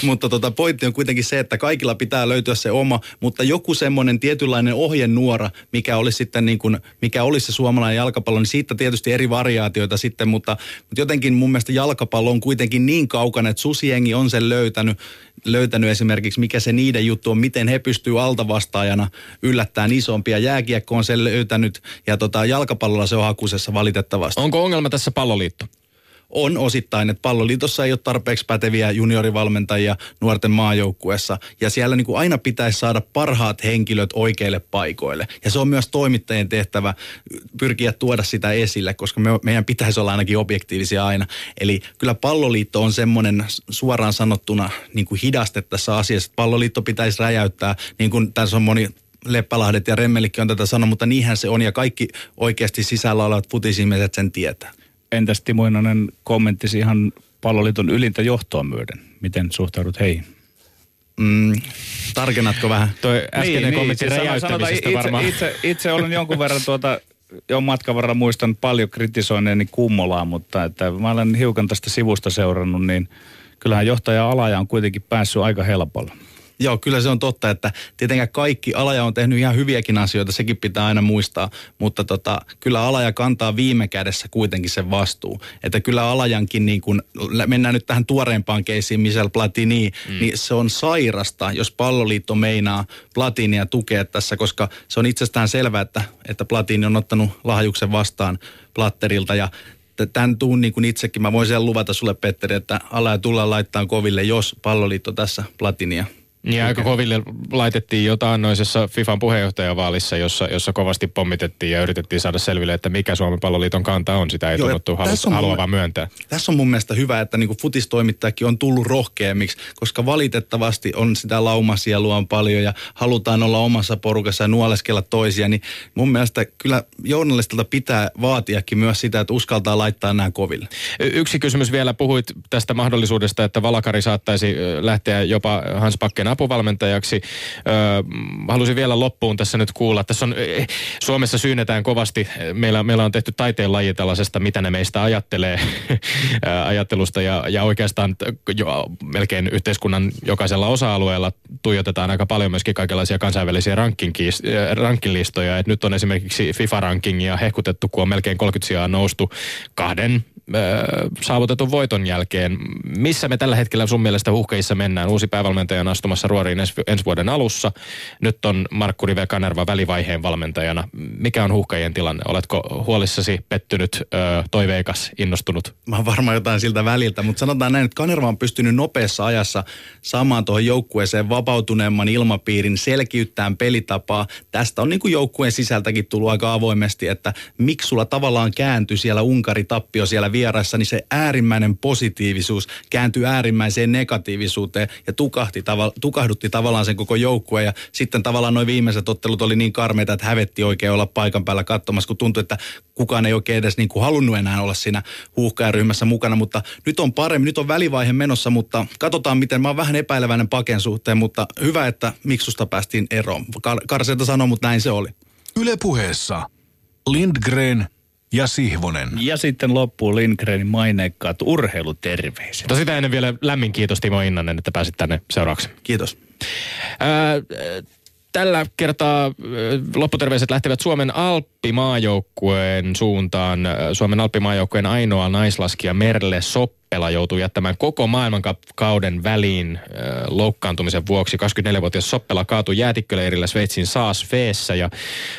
mutta tota, pointti on kuitenkin se, että kaikilla pitää löytyä se oma, mutta joku semmoinen tietynlainen ohjenuora, mikä olisi sitten niin kuin, mikä olisi se suomalainen jalkapallo, niin siitä tietysti eri variaatioita sitten, mutta, mutta jotenkin mun mielestä jalkapallo on kuitenkin niin kaukana, että susiengi on sen löytänyt, löytänyt esimerkiksi, mikä se niiden juttu on, miten he pystyy altavastaajana yllättämään isompia. Jääkiekko on sen löytänyt ja tota, jalkapallolla se on hakusessa valitettavasti. Onko ongelma tässä palloliitto? On osittain, että palloliitossa ei ole tarpeeksi päteviä juniorivalmentajia nuorten maajoukkueessa. Ja siellä niin kuin aina pitäisi saada parhaat henkilöt oikeille paikoille. Ja se on myös toimittajien tehtävä pyrkiä tuoda sitä esille, koska me, meidän pitäisi olla ainakin objektiivisia aina. Eli kyllä palloliitto on semmoinen suoraan sanottuna niin kuin hidaste tässä asiassa. Palloliitto pitäisi räjäyttää, niin kuin tässä on moni Leppälahdet ja Remmelikki on tätä sanonut, mutta niinhän se on ja kaikki oikeasti sisällä olevat futisihmiset sen tietää. Entäs Timo Inonen kommenttisi ihan palloliiton ylintä johtoa myöden? Miten suhtaudut heihin? Mm, tarkennatko vähän? Toi äskeinen niin, kommentti niin, räjäyttämisestä itse, varmaan. Itse, itse olen jonkun verran tuota, jo matkan varrella muistan paljon kritisoineeni kummolaa, mutta että mä olen hiukan tästä sivusta seurannut, niin kyllähän johtaja Alaja on kuitenkin päässyt aika helpolla. Joo, kyllä se on totta, että tietenkään kaikki, Alaja on tehnyt ihan hyviäkin asioita, sekin pitää aina muistaa, mutta tota, kyllä Alaja kantaa viime kädessä kuitenkin sen vastuu. Että kyllä Alajankin, niin kun, mennään nyt tähän tuoreempaan keisiin, Michel Platini, mm. niin se on sairasta, jos palloliitto meinaa Platinia tukea tässä, koska se on itsestään selvää, että, että Platini on ottanut lahjuksen vastaan Platterilta ja tämän tuun niin kuin itsekin, mä voin sen luvata sulle Petteri, että ala ja tullaan laittaa koville, jos palloliitto tässä Platinia niin aika koville laitettiin jotain noisessa FIFAn puheenjohtajavaalissa, jossa, jossa kovasti pommitettiin ja yritettiin saada selville, että mikä Suomen palloliiton kanta on. Sitä ei Joo, tunnuttu halu, haluava myöntää. Tässä on mun mielestä hyvä, että niin futistoimittajakin on tullut rohkeammiksi, koska valitettavasti on sitä laumasielua on paljon ja halutaan olla omassa porukassa ja nuoleskella toisia. Niin mun mielestä kyllä journalistilta pitää vaatiakin myös sitä, että uskaltaa laittaa nämä koville. Yksi kysymys vielä. Puhuit tästä mahdollisuudesta, että Valakari saattaisi lähteä jopa Hans Pakken apuvalmentajaksi. Öö, halusin vielä loppuun tässä nyt kuulla. Tässä on, eh, Suomessa syynetään kovasti. Meillä, meillä on tehty taiteen laji tällaisesta, mitä ne meistä ajattelee ajattelusta. Ja, ja oikeastaan jo, melkein yhteiskunnan jokaisella osa-alueella tuijotetaan aika paljon myöskin kaikenlaisia kansainvälisiä rankinlistoja. Et nyt on esimerkiksi FIFA-rankingia hehkutettu, kun on melkein 30 sijaa noustu kahden saavutetun voiton jälkeen. Missä me tällä hetkellä sun mielestä uhkeissa mennään? Uusi päävalmentaja on astumassa ruoriin ensi, vuoden alussa. Nyt on Markku Rive Kanerva välivaiheen valmentajana. Mikä on huhkajien tilanne? Oletko huolissasi, pettynyt, toiveikas, innostunut? Mä oon varmaan jotain siltä väliltä, mutta sanotaan näin, että Kanerva on pystynyt nopeassa ajassa saamaan tuohon joukkueeseen vapautuneemman ilmapiirin, selkiyttämään pelitapaa. Tästä on niin kuin joukkueen sisältäkin tullut aika avoimesti, että miksi sulla tavallaan kääntyi siellä Unkari tappio siellä vieraissa, niin se äärimmäinen positiivisuus kääntyi äärimmäiseen negatiivisuuteen ja tukahti tukahdutti tavallaan sen koko joukkueen. Ja sitten tavallaan noin viimeiset ottelut oli niin karmeita, että hävetti oikein olla paikan päällä katsomassa, kun tuntui, että kukaan ei oikein edes niin kuin halunnut enää olla siinä huuhkajaryhmässä mukana. Mutta nyt on paremmin, nyt on välivaihe menossa, mutta katsotaan miten. Mä oon vähän epäileväinen paken suhteen, mutta hyvä, että miksusta päästiin eroon. Kar- Karseita sanoi, mutta näin se oli. Yle puheessa Lindgren ja Sihvonen. Ja sitten loppuu Lindgrenin maineikkaat urheiluterveiset. Mutta sitä ennen vielä lämmin kiitos Timo Innanen, että pääsit tänne seuraavaksi. Kiitos. Ää, tällä kertaa lopputerveiset lähtevät Suomen Alppimaajoukkueen suuntaan. Suomen Alppimaajoukkueen ainoa naislaskija Merle Sopp Tappela joutui jättämään koko maailmankauden väliin äh, loukkaantumisen vuoksi. 24-vuotias Soppela kaatui jäätikköleirillä Sveitsin Saas Feessä ja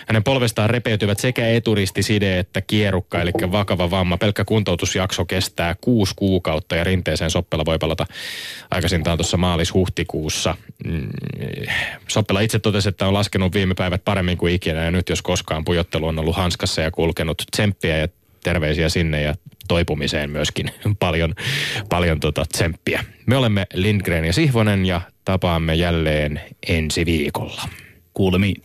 hänen polvestaan repeytyvät sekä eturistiside että kierukka, eli vakava vamma. Pelkkä kuntoutusjakso kestää kuusi kuukautta ja rinteeseen Soppela voi palata aikaisintaan tuossa maalis-huhtikuussa. Mm, Soppela itse totesi, että on laskenut viime päivät paremmin kuin ikinä ja nyt jos koskaan pujottelu on ollut hanskassa ja kulkenut tsemppiä ja terveisiä sinne ja toipumiseen myöskin paljon, paljon tota tsemppiä. Me olemme Lindgren ja Sihvonen ja tapaamme jälleen ensi viikolla. Kuulemiin.